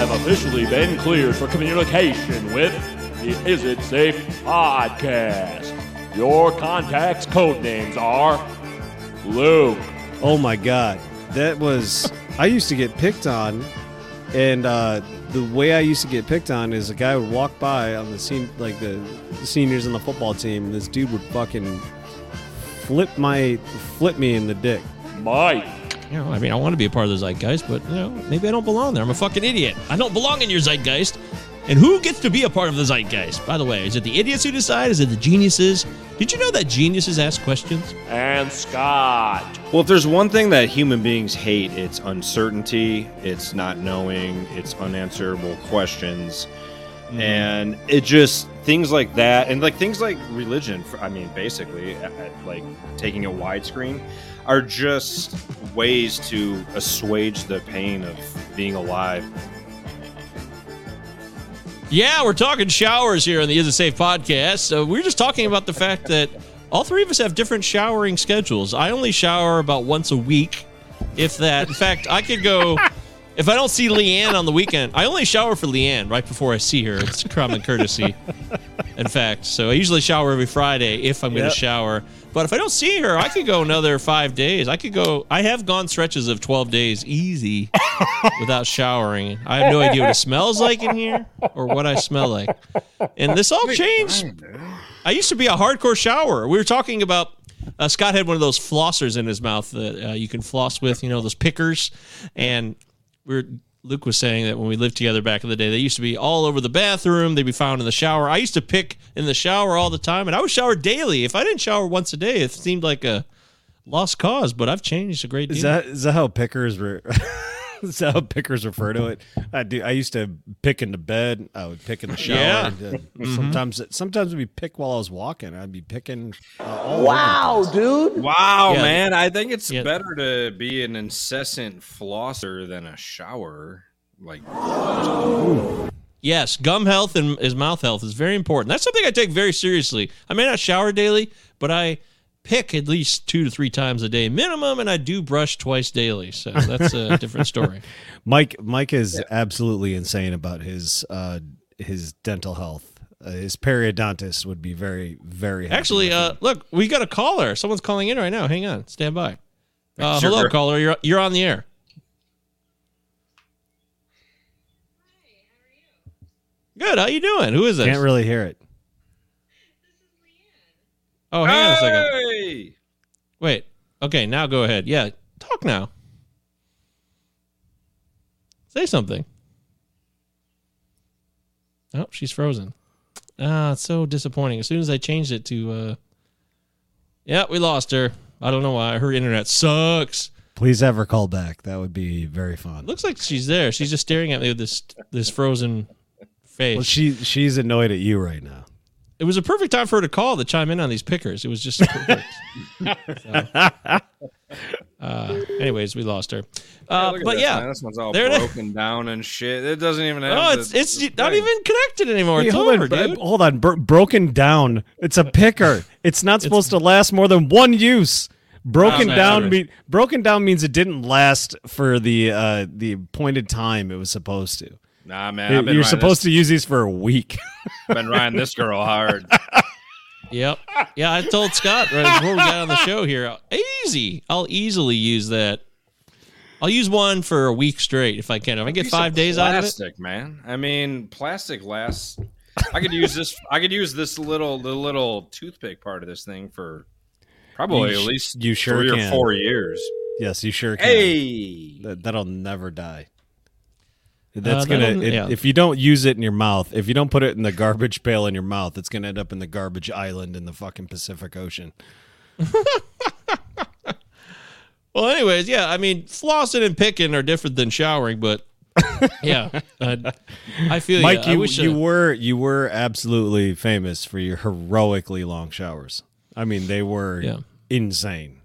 Have officially been cleared for communication with the Is It Safe podcast. Your contact's code names are Luke. Oh my god, that was. I used to get picked on, and uh, the way I used to get picked on is a guy would walk by on the scene, like the, the seniors on the football team. And this dude would fucking flip my flip me in the dick. Mike. You know, I mean, I want to be a part of the zeitgeist, but you know, maybe I don't belong there. I'm a fucking idiot. I don't belong in your zeitgeist. And who gets to be a part of the zeitgeist? By the way, is it the idiots who decide? Is it the geniuses? Did you know that geniuses ask questions? And Scott. Well, if there's one thing that human beings hate, it's uncertainty, it's not knowing, it's unanswerable questions. And it just things like that, and like things like religion. I mean, basically, uh, uh, like taking a widescreen, are just ways to assuage the pain of being alive. Yeah, we're talking showers here on the Is It Safe podcast. So we're just talking about the fact that all three of us have different showering schedules. I only shower about once a week, if that. In fact, I could go. If I don't see Leanne on the weekend, I only shower for Leanne right before I see her. It's common courtesy, in fact. So I usually shower every Friday if I'm going to shower. But if I don't see her, I could go another five days. I could go. I have gone stretches of 12 days easy without showering. I have no idea what it smells like in here or what I smell like. And this all changed. I used to be a hardcore shower. We were talking about uh, Scott had one of those flossers in his mouth that uh, you can floss with, you know, those pickers. And we were, Luke was saying that when we lived together back in the day, they used to be all over the bathroom. They'd be found in the shower. I used to pick in the shower all the time, and I would shower daily. If I didn't shower once a day, it seemed like a lost cause. But I've changed a great deal. Is that is that how pickers were? is that how pickers refer to it? I do. I used to pick in the bed. I would pick in the shower. Yeah. and, uh, Sometimes sometimes we'd pick while I was walking. I'd be picking. Uh, wow, dude. Wow, Yeah. man! I think it's Yeah. better to be an incessant flosser than a shower. Like, Yes, gum health and his mouth health is very important. That's something I take very seriously. I may not shower daily, but I pick at least two to three times a day minimum, and I do brush twice daily. So that's a different story. Mike Mike is absolutely insane about his uh, his dental health. Uh, his periodontist would be very very happy Actually, uh, look, we got a caller. Someone's calling in right now. Hang on, stand by. Uh, Sure. hello, caller. You're you're on the air. Good. How are you doing? Who is this? can't really hear it. oh, hang on a second. Wait. Okay, now go ahead. Yeah, talk now. Say something. Oh, she's frozen. Ah, it's so disappointing. As soon as I changed it to uh Yeah, we lost her. I don't know why. Her internet sucks. Please have her call back. That would be very fun. Looks like she's there. She's just staring at me with this this frozen face. Well, she she's annoyed at you right now. It was a perfect time for her to call to chime in on these pickers. It was just perfect. So, uh, anyways, we lost her. Uh, look at but this, yeah, man. this one's all There it is. broken down and shit. It doesn't even have. Oh, the- it's it's the not thing. even connected anymore. Hey, It's hold over, on, dude. hold on. Bro- broken down. It's a picker. It's not supposed to last more than one use. Broken Oh, down. mean broken down means it didn't last for the uh, the appointed time it was supposed to. Nah, man. I've You're supposed this, to use these for a week. I've been riding this girl hard. Yep. Yeah, I told Scott right before we got on the show here. Easy. I'll easily use that. I'll use one for a week straight if I can. If I get five of days out of it. plastic, man. I mean, plastic lasts. I could use this. I could use this little the little toothpick part of this thing for probably You at least you sure three can. or four years. yes, you sure can. Hey, That, that'll never die. That's Uh, gonna it- yeah. if you don't use it in your mouth, if you don't put it in the garbage pail in your mouth, it's gonna end up in the garbage island in the fucking Pacific Ocean. Well, anyways, yeah. I mean, flossing and picking are different than showering, but yeah, uh, I feel Mike. You wish, you uh, were you were absolutely famous for your heroically long showers. I mean, they were Yeah. insane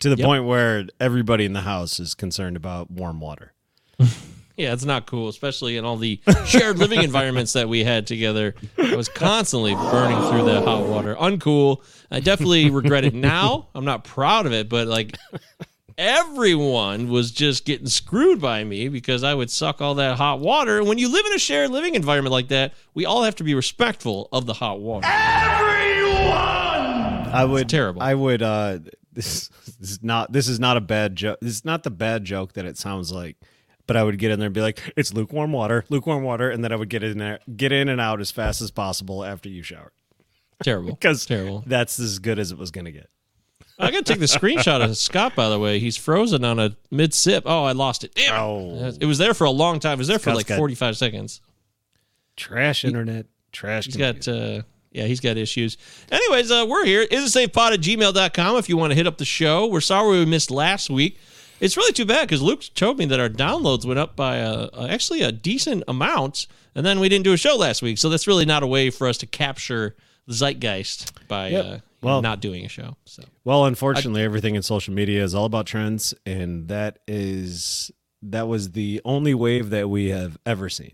to the Yep. point where everybody in the house is concerned about warm water. Yeah, it's not cool, especially in all the shared living environments that we had together. I was constantly burning through the hot water. Uncool. I definitely regret it now. I'm not proud of it, but like everyone was just getting screwed by me because I would suck all that hot water. And when you live in a shared living environment like that, we all have to be respectful of the hot water. Everyone. I would terrible. I would. uh This, this is not. This is not a bad joke. This is not the bad joke that it sounds like. But I would get in there and be like, "It's lukewarm water, lukewarm water," and then I would get in there, get in and out as fast as possible after you shower, Terrible. because terrible. that's as good as it was going to get. I got to take the screenshot of Scott, by the way. He's frozen on a mid sip. Oh, I lost it. Damn. it. Oh, It was there for a long time. It was there for like 45 seconds. trash internet, trash. He's computer. got, uh, yeah, he's got issues. Anyways, uh, we're here. Is it safepod at gmail.com if you want to hit up the show. We're sorry we missed last week. It's really too bad because Luke told me that our downloads went up by a, a- actually a decent amount, and then we didn't do a show last week. So that's really not a way for us to capture the zeitgeist by Yep. uh, Well- not doing a show. So Well, unfortunately, everything in social media is all about trends, and that is that was the only wave that we have ever seen.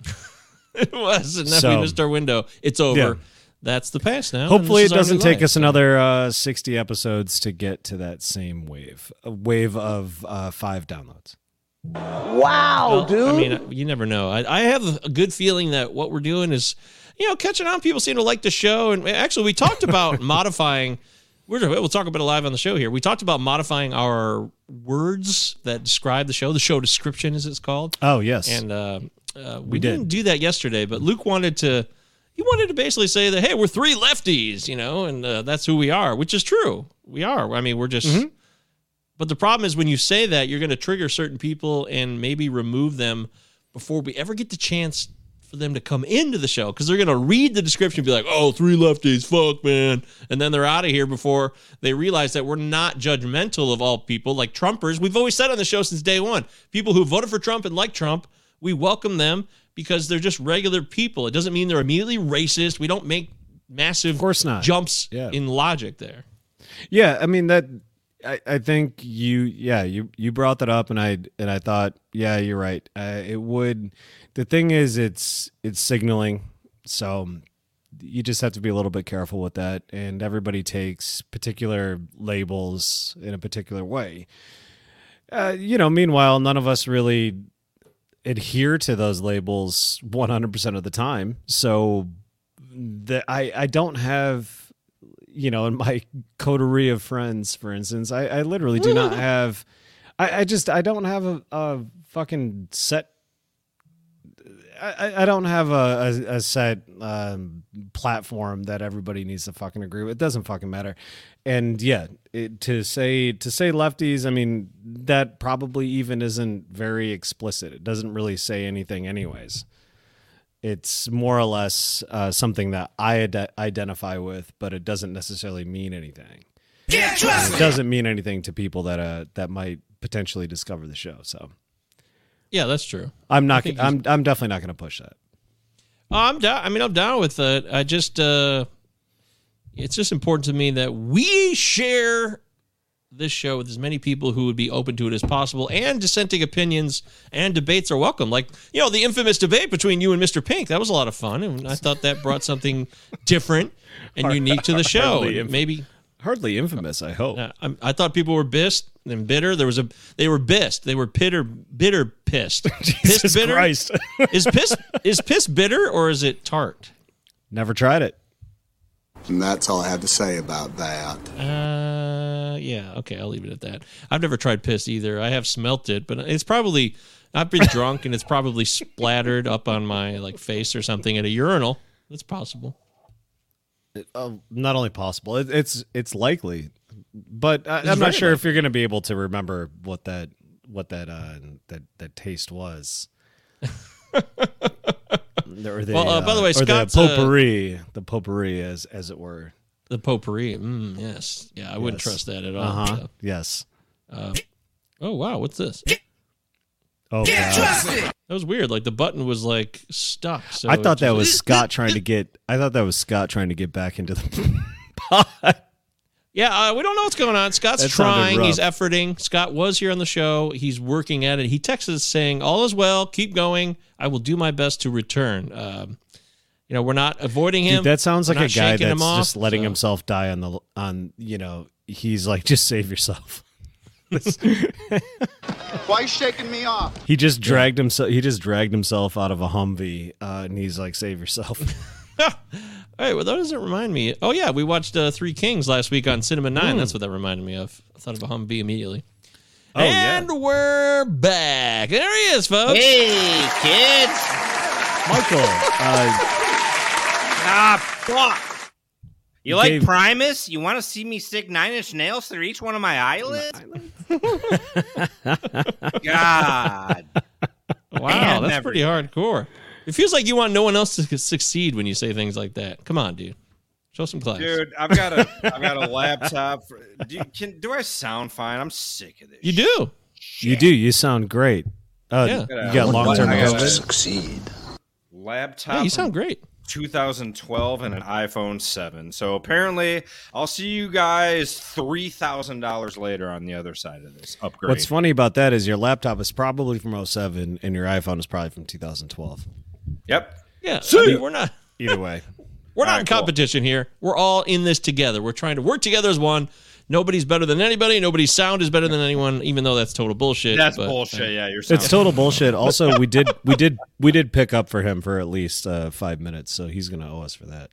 it was, and then So- we missed our window. It's over. Yeah. That's the past now. Hopefully, this it is our doesn't take life. us another uh, sixty episodes to get to that same wave, a wave of uh, five downloads. Wow, well, I mean, you never know. I, I have a good feeling that what we're doing is, you know, catching on. People seem to like the show, and actually, we talked about modifying. We're, we'll talk about it live on the show here. We talked about modifying our words that describe the show, the show description, as it's called. Oh yes, And uh, uh, we, did. didn't do that yesterday, but Luke wanted to. He wanted to basically say that, hey, we're three lefties, you know, and uh, that's who we are, which is true. We are. I mean, we're just. Mm-hmm. But the problem is when you say that, you're going to trigger certain people and maybe remove them before we ever get the chance for them to come into the show because they're going to read the description and be like, oh, three lefties, fuck, man. And then they're out of here before they realize that we're not judgmental of all people like Trumpers. We've always said on the show since day one people who voted for Trump and like Trump, we welcome them because they're just regular people. It doesn't mean they're immediately racist. We don't make massive Of course not. jumps Yeah. in logic there. yeah. I mean that. I, I think you yeah you you brought that up and I and I thought yeah you're right. Uh, it would. The thing is, it's it's signaling. So you just have to be a little bit careful with that. And everybody takes particular labels in a particular way. Uh, you know, meanwhile, none of us really adhere to those labels 100% of the time. So that I, I don't have, you know, in my coterie of friends, for instance, I, I literally do not have, I, I just, I don't have a, a fucking set I, I- don't have a, a, a set um, platform that everybody needs to fucking agree with. It doesn't fucking matter. And yeah, it, to say to say lefties, I mean that probably even isn't very explicit. It doesn't really say anything, anyways. It's more or less uh, something that I ide- identify with, but it doesn't necessarily mean anything. It doesn't mean anything to people that uh, that might potentially discover the show. So Yeah, that's true. I'm not. think I'm I'm definitely not going to push that. Oh, I'm down. I mean, I'm down with it. I just, uh, it's just important to me that we share this show with as many people who would be open to it as possible, and dissenting opinions and debates are welcome. Like, you know, the infamous debate between you and Mr. Pink. That was a lot of fun, and I thought that brought something different and unique to the show. Maybe Hardly infamous, I hope. uh, I, I thought people were pissed and bitter. There was a they were pissed. They were bitter, bitter pissed. Jesus pissed bitter. Christ. is piss is piss bitter or is it tart? Never tried it. And that's all I have to say about that. Uh, yeah. Okay, I'll leave it at that. I've never tried piss either. I have smelt it, but it's probably I've been drunk and it's probably splattered up on my like face or something at a urinal. That's possible. Uh, not only possible, it, it's it's likely, but I, It's I'm not very sure if you're going to be able to remember what that what that uh that that taste was. or the, Well, uh, by the way, or Scott's, the uh, potpourri, the potpourri, as as it were. The potpourri. Mm, yes. Yeah, I wouldn't trust that at all. Uh huh. so. Yes. Oh wow, what's this? Oh god. That was weird. Like the button was like stuck. So I it thought that was Scott trying to get. I thought that was Scott trying to get back into the pot. Yeah, uh, we don't know what's going on. Scott's That trying. He's efforting. Scott was here on the show. He's working at it. He texted us saying, "All is well. Keep going. I will do my best to return." Um, you know, we're not avoiding him. Dude, that sounds We're like a guy that's off, just letting so- himself die on the on. You know, he's like, just save yourself. Why you shaking me off? He just dragged himself. He just dragged himself out of a Humvee, uh, and he's like, "Save yourself." Hey, well, that doesn't remind me. Oh yeah, we watched uh, Three Kings last week on Cinema Nine. That's what that reminded me of. I thought of a Humvee immediately. Oh, yeah. and we're back. There he is, folks. Hey, kids. Michael, uh, Ah, fuck. You like gave- Primus? You want to see me stick nine inch nails through each one of my eyelids? God. Wow, Man, that's never. pretty hardcore. It feels like you want no one else to succeed when you say things like that. Come on, dude. Show some class. Dude, I've got a I've got a laptop. For, do, you, can, do I sound fine? I'm sick of this. You do. you do. You sound great. Uh, Yeah. You got long term I gotta- Succeed. Laptop. Yeah, you sound great. 2012 and an iPhone 7. So apparently, I'll see you guys three thousand dollars later on the other side of this upgrade. What's funny about that is your laptop is probably from 07 and your iPhone is probably from 2012. Yep. Yeah. I mean, we're not Either way. we're not All in right, cool. competition here. We're all in this together. We're trying to work together as one. Nobody's better than anybody. Nobody's sound is better than anyone, even though that's total bullshit. That's but- bullshit. Yeah, you're. It's total bullshit. Also, we did we did we did pick up for him for at least uh, five minutes, so he's gonna owe us for that.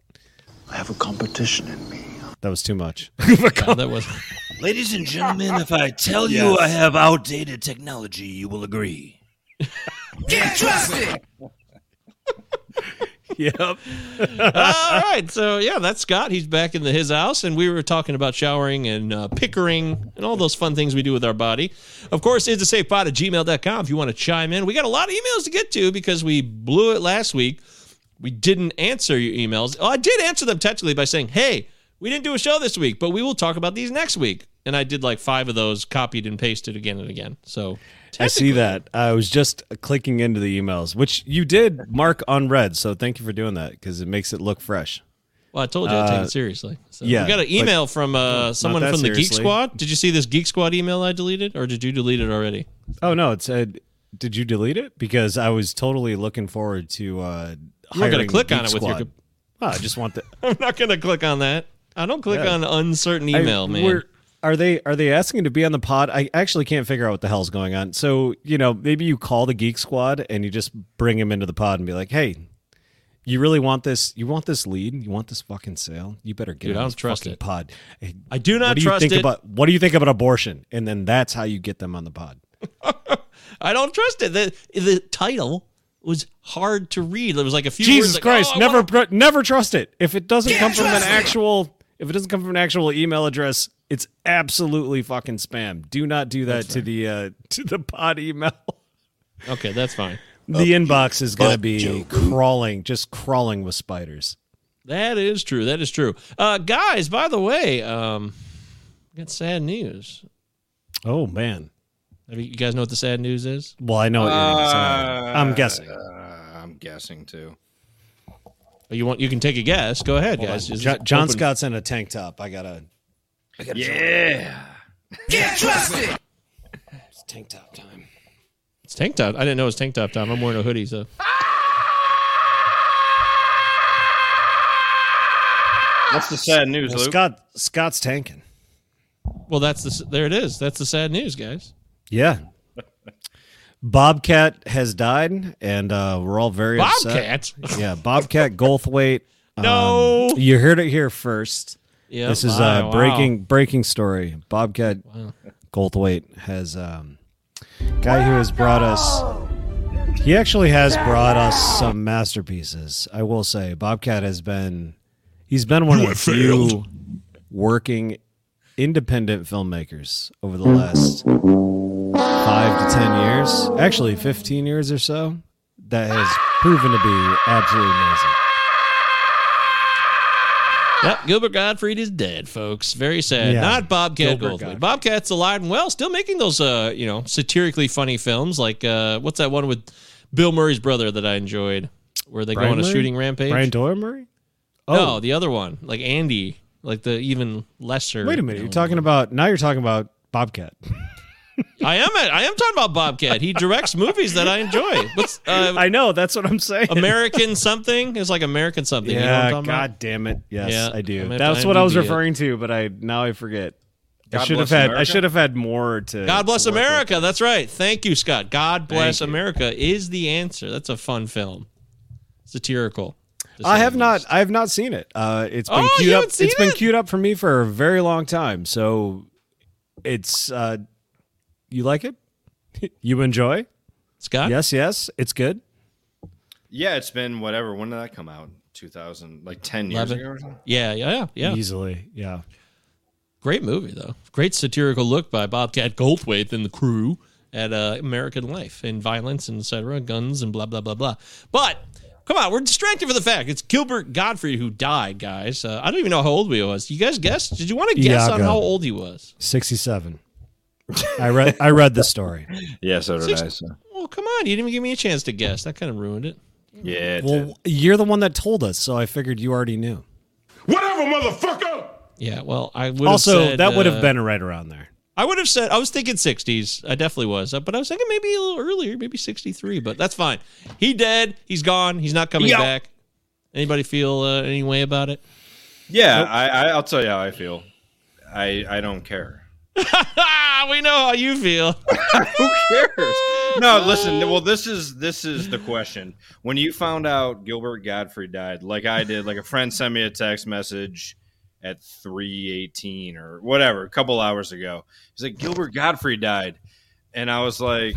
I have a competition in me. That was too much. Yeah, that was Ladies and gentlemen, if I tell you I have outdated technology, you will agree. yep. all right. So yeah, that's Scott. He's back in the, his house, and we were talking about showering and uh, pickering and all those fun things we do with our body. Of course, it's a safe pod at gmail.com if you want to chime in. We got a lot of emails to get to because we blew it last week. We didn't answer your emails. Oh, I did answer them technically by saying, "Hey, we didn't do a show this week, but we will talk about these next week." And I did like five of those, copied and pasted again and again. So I see that. I was just clicking into the emails, which you did mark unread. So thank you for doing that because it makes it look fresh. Well, I told you I'd take Uh, it seriously. So yeah, we got an email from uh, someone from the Geek. Squad. Did you see this Geek Squad email I deleted, or did you delete it already? Oh no, it said. Did you delete it? Because I was totally looking forward to. uh You weren't gonna click the on Geek it with your Squad. Oh, I just want the. I'm not going to click on that. I don't click Yeah. on uncertain I- email, man. We're- they are they asking to be on the pod? I actually can't figure out what the hell's going on. So you know, maybe you call the Geek Squad and you just bring him into the pod and be like, "Hey, you really want this? You want this lead? You want this fucking sale? You better get Dude, I on don't trust fucking it. pod." Hey, I do not what do you trust think it. about what do you think about abortion? And then that's how you get them on the pod. I don't trust it. The the title was hard to read. It was like a few Jesus words like, Christ, oh, never wanna- never trust it. If it doesn't come from an actual if it doesn't come from an actual email address, it's absolutely fucking spam. Do not do that to the uh to the pod email. Okay, that's fine. The inbox is going to butt be joke. crawling, just crawling with spiders. That is true. That is true. Uh, guys, by the way, um, got sad news. Oh man. Have you, you guys know what the sad news is? Well, I know what you're saying. I'm guessing. Uh, I'm guessing too. Oh, You want? You can take a guess. Go ahead, guys. Just Jo- John open- Scott's in a tank top. I gotta. Yeah. Get trusted. It's tank top time. It's tank top. I didn't know it was tank top time. I'm wearing a hoodie, so What's the sad news, Well, Luke? Scott Scott's tanking. well, that's the there. It is. That's the sad news, guys. Yeah. Bobcat has died, and uh, we're all very upset. Bobcat. Yeah, Bobcat Goldthwait. No. Um, you heard it here first. Yeah. This is wow, a breaking breaking story. Bobcat Wow. Goldthwait has um, guy who has brought us. He actually has brought us some masterpieces. I will say, Bobcat has been. He's been one of the few working independent filmmakers over the last five to ten years, actually fifteen years or so, that has proven to be absolutely amazing. Yep, Gilbert Gottfried is dead, folks. Very sad. Yeah. Not Bobcat Gilbert Goldthwait. Bobcat's alive and well, still making those, uh, you know, satirically funny films. Like, uh, what's that one with Bill Murray's brother that I enjoyed, where they Brian go on a Murray? shooting rampage? Brian Doyle Murray? No, the other one, like Andy, like the even lesser. Wait a minute. You're talking about now. You're talking about Bobcat. I am. I am talking about Bobcat. He directs movies that I enjoy. What's uh, I know. That's what I'm saying. American something? It's like American something. you know what yeah. God about? damn it. Yes, Yeah, I do. I'm That's what I was IMDb it. referring to, but I now I forget. I should have Bless had. I should have had more to. God bless to work with. America. That's right. Thank you, Scott. God bless Thank you. America is the answer. That's a fun film. Satirical. I have not. I have not seen it. Uh, it's been Oh, queued up. haven't It's been queued up for me for a very long time. So, it's. Uh, you like it? you enjoy? Scott? Yes, yes. It's good. Yeah, it's been whatever. When did that come out? 2000, like 10 years 11. ago or something? Yeah, yeah, yeah, yeah. Easily. Yeah. Great movie though. Great satirical look by Bobcat Goldthwait and the crew at uh, American life and violence and etc. Guns and blah blah blah blah. But come on, we're distracted for the fact it's Gilbert Gottfried who died, guys. Uh, I don't even know how old he was. You guys guess? Did you want to guess on how old he was? Sixty-seven. I read. I read the story. Yeah, so did Six- I. So. Well, come on, you didn't even give me a chance to guess. That kind of ruined it. Yeah, it did. Well, you're the one that told us, so I figured you already knew. Whatever, motherfucker! Yeah, well, I would Also, have said, that would have uh, been right around there. I would have said I was thinking 60s. I definitely was, Uh, but I was thinking maybe a little earlier, maybe 63. But that's fine. He dead. He's gone. He's not coming Yo. back. Anybody feel uh, any way about it? Yeah, I, I, I'll tell you how I feel. I, I don't care. We know how you feel. Who cares? No, listen. Well, this is this is the question. When you found out Gilbert Gottfried died, like I did, like a friend sent me a text message at three eighteen or whatever, a couple hours ago. He's like, Gilbert Gottfried died, and I was like,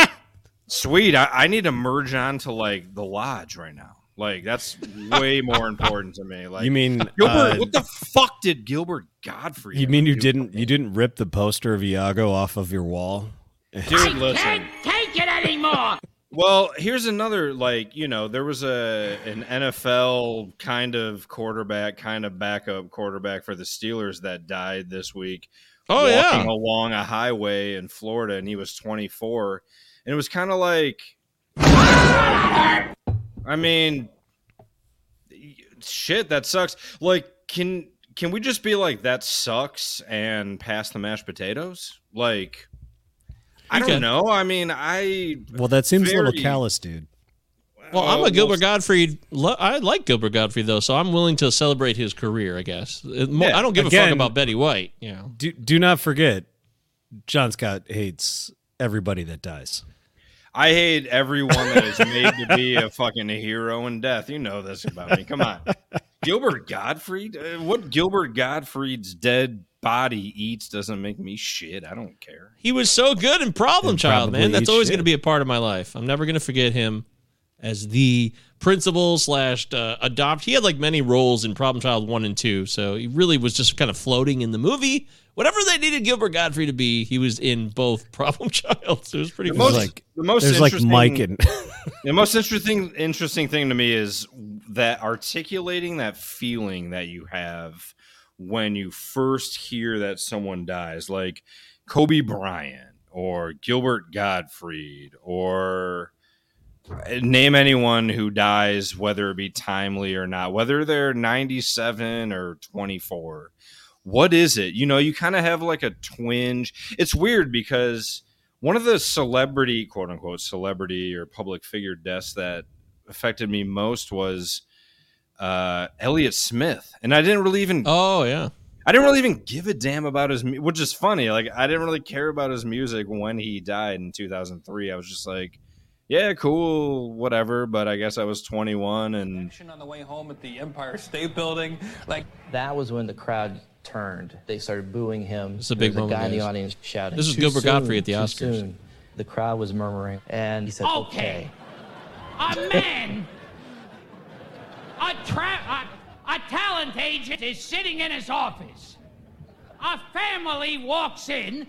sweet. I, I need to merge on to like the lodge right now. Like that's way more important to me. Like you mean Gilbert? uh, what the fuck did Gilbert Gottfried? You mean you do? didn't? You didn't rip the poster of Iago off of your wall? Dude, listen. take it anymore. Well, here's another like you know there was a an NFL kind of quarterback, kind of backup quarterback for the Steelers that died this week. Oh walking yeah. along a highway in Florida, and he was 24, and it was kind of like, I mean, shit, that sucks. Like, can can we just be like that sucks and pass the mashed potatoes? Like, I don't know. I mean, I Well, that seems a little callous, dude. Well, I'm a Gilbert well, Gottfried. I like Gilbert Gottfried though, so I'm willing to celebrate his career. I guess. Yeah, I don't give a fuck about Betty White. You know. Do do not forget, John Scott hates everybody that dies. I hate everyone that is made to be a fucking hero in death. You know this about me. Come on. Gilbert Gottfried? Uh, what Gilbert Gottfried's dead body eats doesn't make me shit. I don't care. He was so good in Problem And Child, man. That's always going to be a part of my life. I'm never going to forget him as the principal slash uh, adopt. He had like many roles in Problem Child one and two, so he really was just kind of floating in the movie. Whatever they needed Gilbert Gottfried to be, he was in both Problem Child. So it was pretty The cool. most, like- the most There's like interesting, Mike and the most interesting interesting thing to me is that articulating that feeling that you have when you first hear that someone dies, like Kobe Bryant or Gilbert Gottfried or uh, name anyone who dies, whether it be timely or not, whether they're 97 or 24. What is it? You know, you kind of have like a twinge. It's weird because one of the celebrity, quote unquote, celebrity or public figure deaths that affected me most was uh, Elliott Smith. And I didn't really even oh yeah, I didn't really even give a damn about his, mu- which is funny. Like I didn't really care about his music when he died in 2003. I was just like, yeah, cool, whatever. But I guess I was 21 and on the way home at the Empire State Building. Like, That was when the crowd turned. They started booing him. It's a There big was a guy in the audience shouting. This is Gilbert soon, Gottfried at the Oscars." soon." The crowd was murmuring, and he said, Okay. A man, a, tra- a, a talent agent is sitting in his office. A family walks in,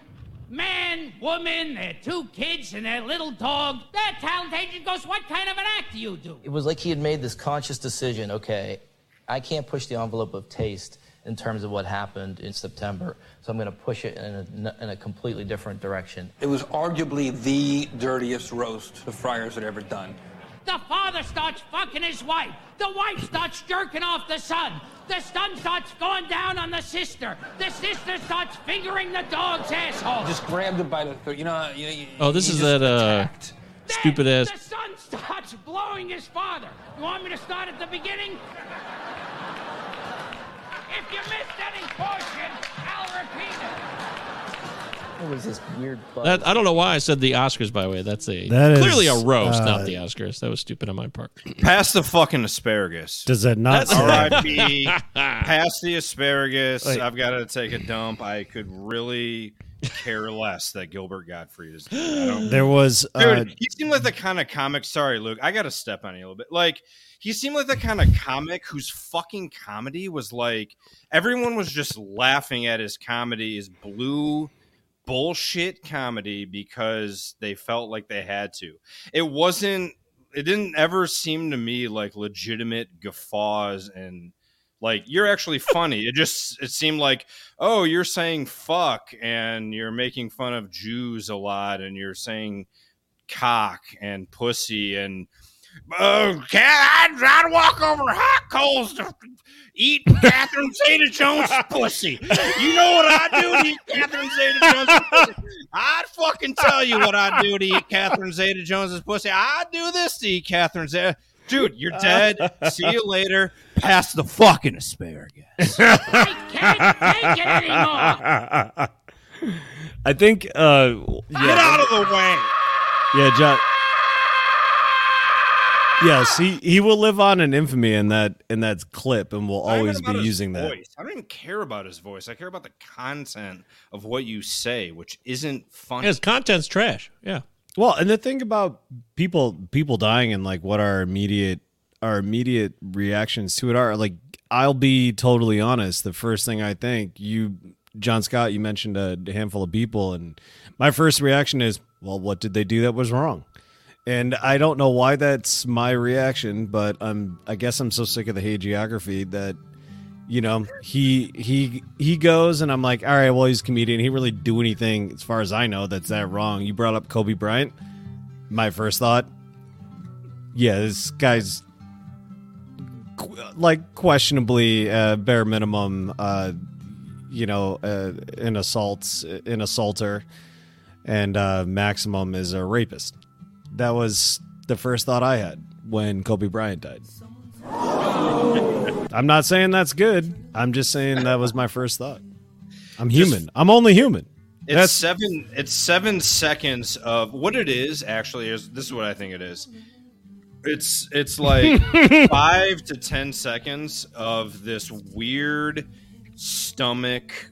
man, woman, their two kids, and their little dog. That talent agent goes, What kind of an act do you do? It was like he had made this conscious decision. Okay, I can't push the envelope of taste in terms of what happened in September, so I'm going to push it in a, in a completely different direction. it was arguably the dirtiest roast the Friars had ever done. The father starts fucking his wife. The wife starts jerking off the son. The son starts going down on the sister. The sister starts fingering the dog's asshole. Just grabbed it by the throat. You know, you, you, Oh, this he is that, uh, stupid ass. The son starts blowing his father. You want me to start at the beginning? If you missed any portion, I'll repeat it. What was this weird? buzz? That, I don't know why I said the Oscars. By the way, that's a That is, clearly a roast, uh, not the Oscars. That was stupid on my part. Pass the fucking asparagus. Does that not? R.I.P. Pass the asparagus. Wait. I've got to take a dump. I could really care less that Gilbert Gottfried is. I don't, there was. Uh, Dude, he seemed like the kind of comic. Sorry, Luke. I got to step on you a little bit. Like he seemed like the kind of comic whose fucking comedy was like everyone was just laughing at his comedy, his blue bullshit comedy because they felt like they had to. It wasn't. It didn't ever seem to me like legitimate guffaws and like you're actually funny. It just it seemed like oh you're saying fuck and you're making fun of Jews a lot and you're saying cock and pussy and oh, can I'd, I'd walk over hot coals to eat Catherine Zeta-Jones' pussy. You know what I do to eat Catherine Zeta-Jones' pussy? I'd fucking tell you what I do to eat Catherine Zeta-Jones' pussy. I do this to eat Catherine Zeta. Dude, you're dead. See you later. Pass the fucking asparagus. I can't take it anymore. I think. Uh, Get out of the way. yeah, John. Yes, he, he will live on in infamy in that in that clip, and will always be using that. voice. I don't even care about his voice. I care about the content of what you say, which isn't funny. His content's trash. Yeah. Well, and the thing about people people dying and like what our immediate our immediate reactions to it are like I'll be totally honest, the first thing I think you John Scott you mentioned a handful of people and my first reaction is, well, what did they do that was wrong? And I don't know why that's my reaction, but I'm I guess I'm so sick of the hagiography that you know he he he goes and i'm like all right well he's comedian. He really do anything as far as i know that's that wrong. You brought up kobe bryant. My first thought yeah this guy's like questionably uh, bare minimum uh you know uh, an assault an assaulter and uh maximum is a rapist. That was the first thought i had when kobe bryant died I'm not saying that's good. I'm just saying that was my first thought. I'm human. I'm only human. It's That's seven. It's seven seconds of what it is. Actually, is this is what I think it is. It's it's like five to ten seconds of this weird stomach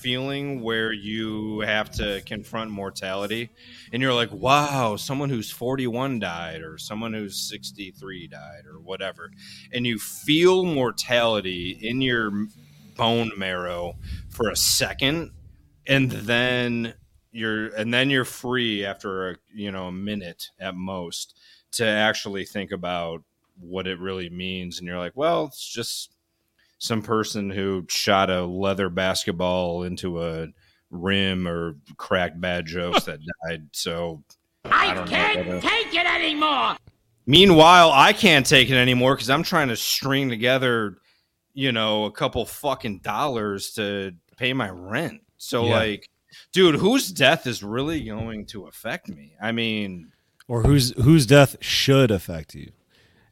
feeling where you have to confront mortality, and you're like, "Wow, someone who's 41 died, or someone who's 63 died, or whatever," and you feel mortality in your bone marrow for a second and then you're and then you're free after a you know a minute at most to actually think about what it really means and you're like well it's just some person who shot a leather basketball into a rim or cracked bad jokes that died so I, don't can't what, take it anymore. Meanwhile, I can't take it anymore because I'm trying to string together, you know, a couple fucking dollars to pay my rent. So, Yeah. like, dude, whose death is really going to affect me? I mean, or whose whose death should affect you.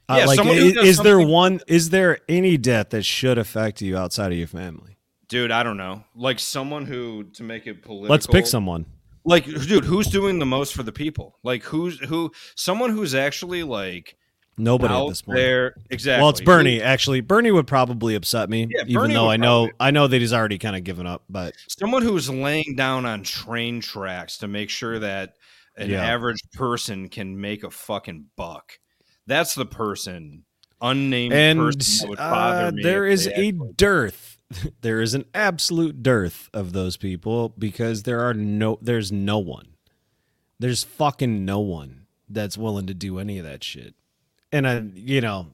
Uh, Yeah, like, is, is there one? Is there any debt that should affect you outside of your family? dude, I don't know. Like, someone who, to make it political, Let's pick someone. Like, dude, who's doing the most for the people? Like, who's who? Someone who's actually like Nobody out at this point. there. Exactly. Well, it's Bernie. Actually, Bernie would probably upset me, Yeah, even Bernie though I know probably- I know that he's already kind of given up. But someone who's laying down on train tracks to make sure that an Yeah. average person can make a fucking buck. That's the person, unnamed and person that would bother uh, me. there if is they a actually- dearth. There is an absolute dearth of those people because there are no. There's no one. There's fucking no one that's willing to do any of that shit. And I, you know,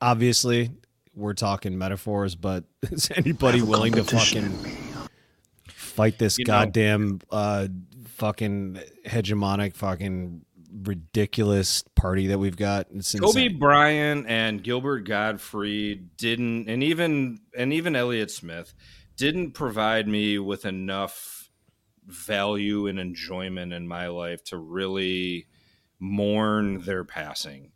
obviously we're talking metaphors, but is anybody willing to fucking fight this You know- goddamn uh fucking hegemonic fucking ridiculous party that we've got? It's Kobe insane. Bryant and Gilbert Gottfried didn't, and even and even Elliott Smith didn't provide me with enough value and enjoyment in my life to really mourn their passing.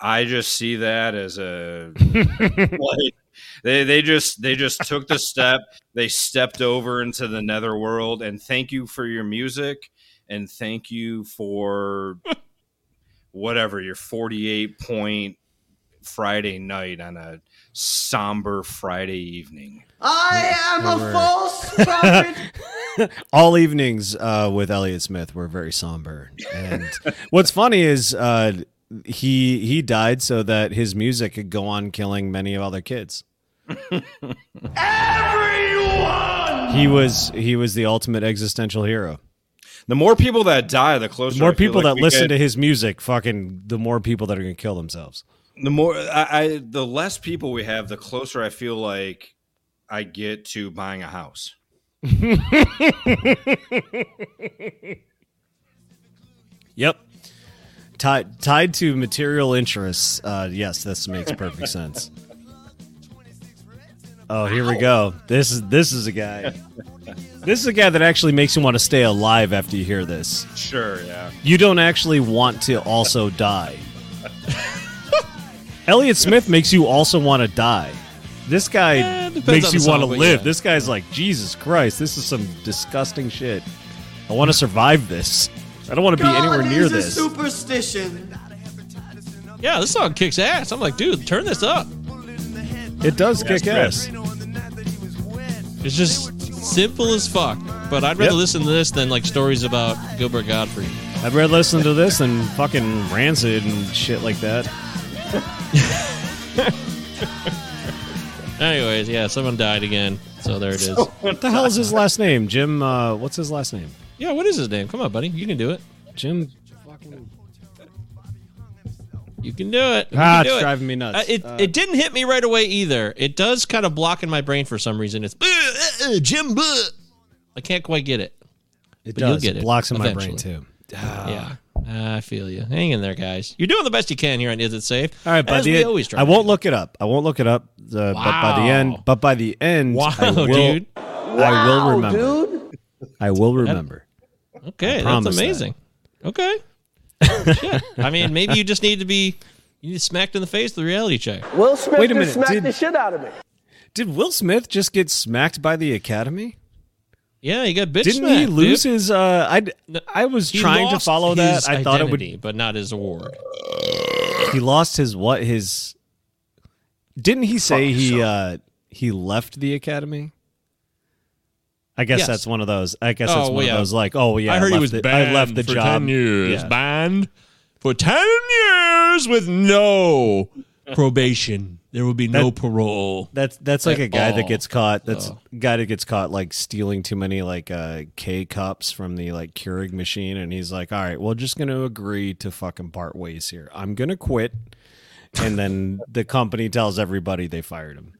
I just see that as a like They they just they just took the step. They stepped over into the netherworld. And thank you for your music, and thank you for whatever your forty-eight point Friday night on a somber Friday evening. I am a false prophet. All evenings uh, with Elliott Smith were very somber. And what's funny is uh, he he died so that his music could go on killing many of other kids. Everyone! He was he was the ultimate existential hero. The more people that die, the closer. The more I feel people like that listen get- to his music, fucking, the more people that are going to kill themselves. the more I, I the less people we have, the closer I feel like I get to buying a house. Yep. Tied tied to material interests. Uh, yes, this makes perfect sense. Oh, here we go. This is this is a guy. This is a guy that actually makes you want to stay alive after you hear this. Sure, yeah. You don't actually want to also die. Elliott Smith makes you also want to die. This guy depends makes you want to live. yeah. This guy's like, Jesus Christ, this is some disgusting shit. I want to survive this. I don't want to be anywhere near is a this. superstition. Yeah, this song kicks ass. I'm like, dude, turn this up. It does kick ass. It's just simple as fuck. But I'd rather Yep. listen to this than like stories about Gilbert Gottfried. I'd rather listen to this than fucking Rancid and shit like that. Anyways, yeah, someone died again. So there it is. What the hell is his last name? Jim, uh, what's his last name? Yeah, what is his name? Come on, buddy. You can do it. Jim. You can do it. You Ah, can do it's it. driving me nuts. Uh, it, Uh, it didn't hit me right away either. It does kind of block in my brain for some reason. It's "Uh, uh, Jim. buh." I can't quite get it. It But you'll get It it blocks in my brain, eventually. too. Yeah, I feel you. Hang in there, guys. You're doing the best you can here on Is It Safe? All right, by As the we always try. I won't look it up. I won't look it up. Uh, But by the end, but by the end, Wow, I will, dude. I will remember. Dude, I will remember. Okay, that's promise that. amazing. Okay. Shit. I mean, maybe you just need to be you need to smacked in the face with a reality check. Will Smith Wait a just minute, smacked did- the shit out of me. Did Will Smith just get smacked by the Academy? Yeah, he got bitch Didn't he lose dude. his? Uh, I No, I was He trying to follow his that. I thought it would. identity, but not his award. He lost his what? His. Didn't he say he uh he left the Academy? I guess Yes. that's one of those. I guess Oh, that's one well, yeah. of those. Like, oh yeah, I heard he left was the, banned I left the for job. ten years. Yeah. Banned for ten years with no probation. There will be no parole. That's that's like a guy that gets caught. That's Oh. guy that gets caught like stealing too many like uh K cups from the like Keurig machine, and he's like, "All right, we're just gonna agree to fucking part ways here. I'm gonna quit." And then the company tells everybody they fired him.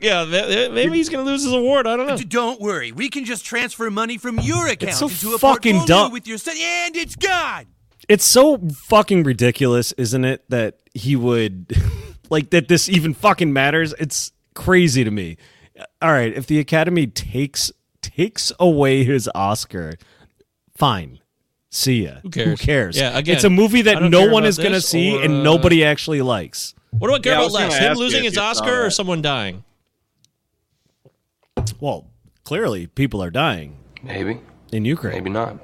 Yeah, maybe he's gonna lose his award. I don't know. Don't worry, we can just transfer money from your account so into a fucking dumb. with your son, and it's gone. It's so fucking ridiculous, isn't it, that he would like that this even fucking matters? It's crazy to me. All right, if the Academy takes takes away his Oscar, fine. See ya. Who cares? Who cares? Yeah, again, it's a movie that no one is going to see or, and uh, nobody actually likes. What do I care Yeah, about was less? Him losing his Oscar or someone dying? Well, clearly people are dying Maybe. in Ukraine. Maybe not.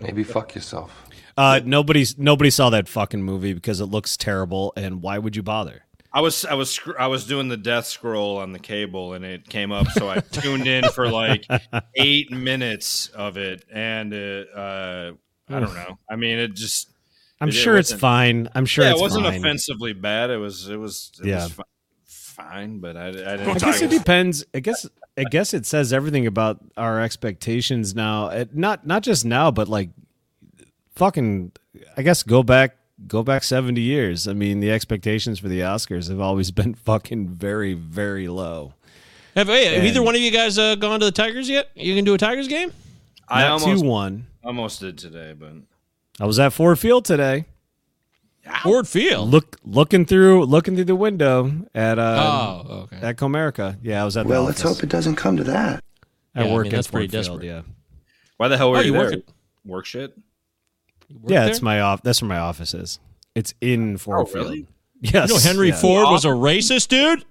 Maybe fuck yourself. Uh, nobody's nobody saw that fucking movie because it looks terrible, and why would you bother? I was I was I was doing the death scroll on the cable and it came up, so I tuned in for like eight minutes of it, and it, uh, I don't know. I mean, it just I'm it- it sure it's fine. I'm sure yeah, it wasn't fine. offensively bad. It was it was it Yeah. was fi- fine, but I, I didn't. I guess it depends. I guess I guess it says everything about our expectations now. It, not not just now, but like fucking. I guess go back go back seventy years. I mean, the expectations for the Oscars have always been fucking very very low. Have, hey, have either one of you guys uh, gone to the Tigers yet? You can do a Tigers game? I Not almost two one. almost did today, but I was at Ford Field today. Ford Field. Look looking through looking through the window at uh Oh, okay. at Comerica. Yeah, I was at the Well, let's hope it doesn't come to that. I Yeah, I work mean, at that's Ford pretty Field. desperate. Yeah. why the hell were Oh, you, you there? work Work shit. You work Yeah, there? it's my off. That's where my office is. It's in Ford Oh, Field. really? Yes, You know Henry yeah. Ford was a racist dude.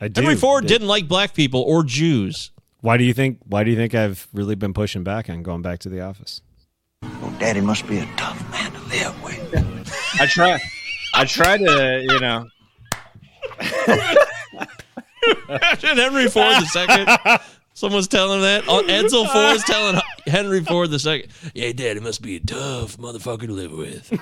I do. Henry Ford didn't like black people or Jews. Why do you think? Why do you think I've really been pushing back on going back to the office? Oh, Daddy must be a tough man to live with. I try. I try to, you know. Imagine Henry Ford the second. Someone's telling him that. Oh, Edsel Ford's telling Henry Ford the second. Yeah, Dad, it must be a tough motherfucker to live with.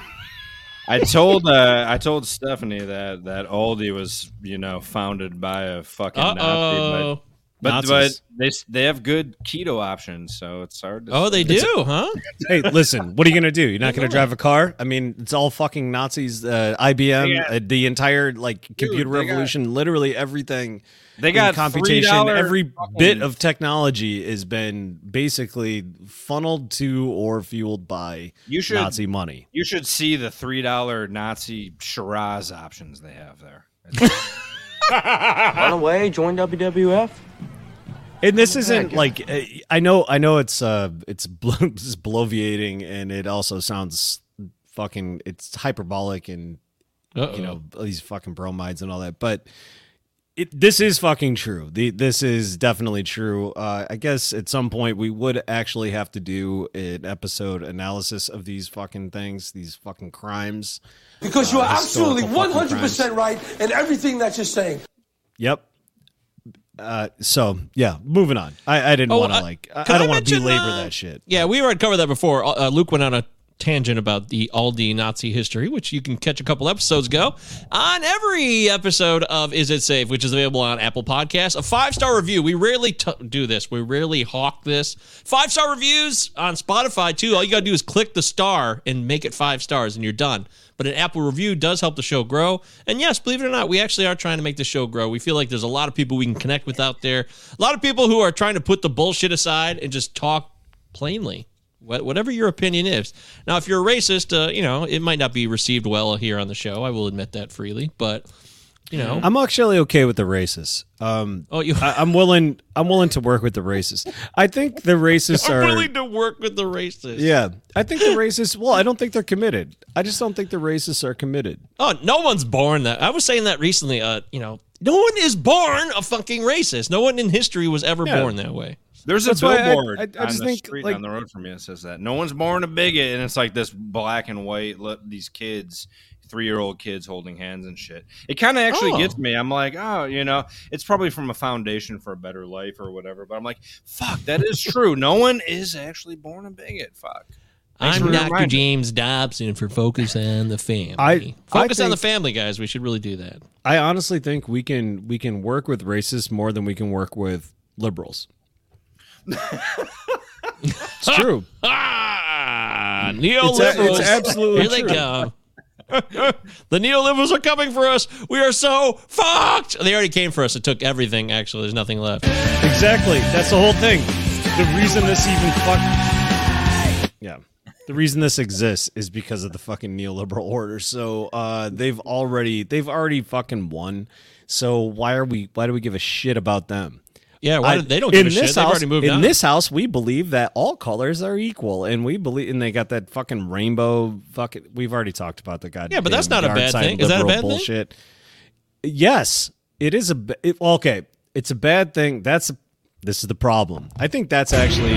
I told uh, I told Stephanie that that Aldi was you know founded by a fucking Uh-oh. but but, but they they have good keto options, so it's hard. to Oh, they do, huh? hey, listen, what are you gonna do? You're not gonna drive a car? I mean, it's all fucking Nazis. Uh, IBM, They got- uh, the entire like computer they got- revolution, literally everything. They in got computation. $3 Every fucking- bit of technology has been basically funneled to or fueled by You should Nazi money. You should see the three dollar Nazi Shiraz options they have there. Run away, join WWF. And this isn't like uh, I know I know it's uh it's, blo- it's bloviating and it also sounds fucking it's hyperbolic and Uh-oh. you know these fucking bromides and all that but it this is fucking true. The this is definitely true. Uh I guess at some point we would actually have to do an episode analysis of these fucking things, these fucking crimes. Because you Uh, are absolutely 100% right in everything that you're saying. Yep. Uh, so yeah, moving on. I, I didn't Oh, want to uh, like. I, I don't want to belabor uh, that shit. Yeah, we already covered that before. Uh, Luke went on a tangent about the Aldi Nazi history, which you can catch a couple episodes ago on every episode of Is It Safe, which is available on Apple Podcasts. A five star review. We rarely t- do this. We rarely hawk this. Five star reviews on Spotify too. All you gotta do is click the star and make it five stars, and you're done. But an Apple review does help the show grow. And yes, believe it or not, we actually are trying to make the show grow. We feel like there's a lot of people we can connect with out there. A lot of people who are trying to put the bullshit aside and just talk plainly. Whatever your opinion is. Now, if you're a racist, uh, you know, it might not be received well here on the show. I will admit that freely. But, you know. I'm actually okay with the racists. Um, oh, you? I, I'm willing. I'm willing to work with the racists. I think the racists I'm are. willing to work with the racists. yeah, I think the racists. Well, I don't think they're committed. I just don't think the racists are committed. Oh, no one's born that. I was saying that recently. Uh, you know, no one is born a fucking racist. No one in history was ever Yeah. born that way. There's That's a why I- billboard I- I on the think, street like- down the road from me that says that no one's born a bigot, and it's like this black and white. Look, these kids, three year old kids holding hands and shit. It kind of actually Oh. gets me. I'm like, oh, you know, it's probably from a foundation for a better life or whatever. But I'm like, fuck, that is true. no one is actually born a bigot. Fuck. Thanks I'm for Dr. James Dobson for Focus on the Family. I- Focus I on the family, guys. We should really do that. I honestly think we can we can work with racists more than we can work with liberals. it's true. Ah, It's, neoliberals. a- it's absolutely Here they go. The neoliberals are coming for us. We are so fucked. They already came for us. It took everything. Actually, there's nothing left. Exactly. That's the whole thing. The reason this even fuck. Yeah. The reason this exists is because of the fucking neoliberal order. So uh, they've already they've already fucking won. So why are we why do we give a shit about them? Yeah, why I- they don't give in a shit. They've house- already moved in on. this house, we believe that all colors are equal, and we believe, and they got that fucking rainbow. Fucking, we've already talked about the goddamn. Yeah, but that's not a bad thing. Is that a bad thing? Yes, it is a. It, okay, it's a bad thing. That's this is the problem. I think that's actually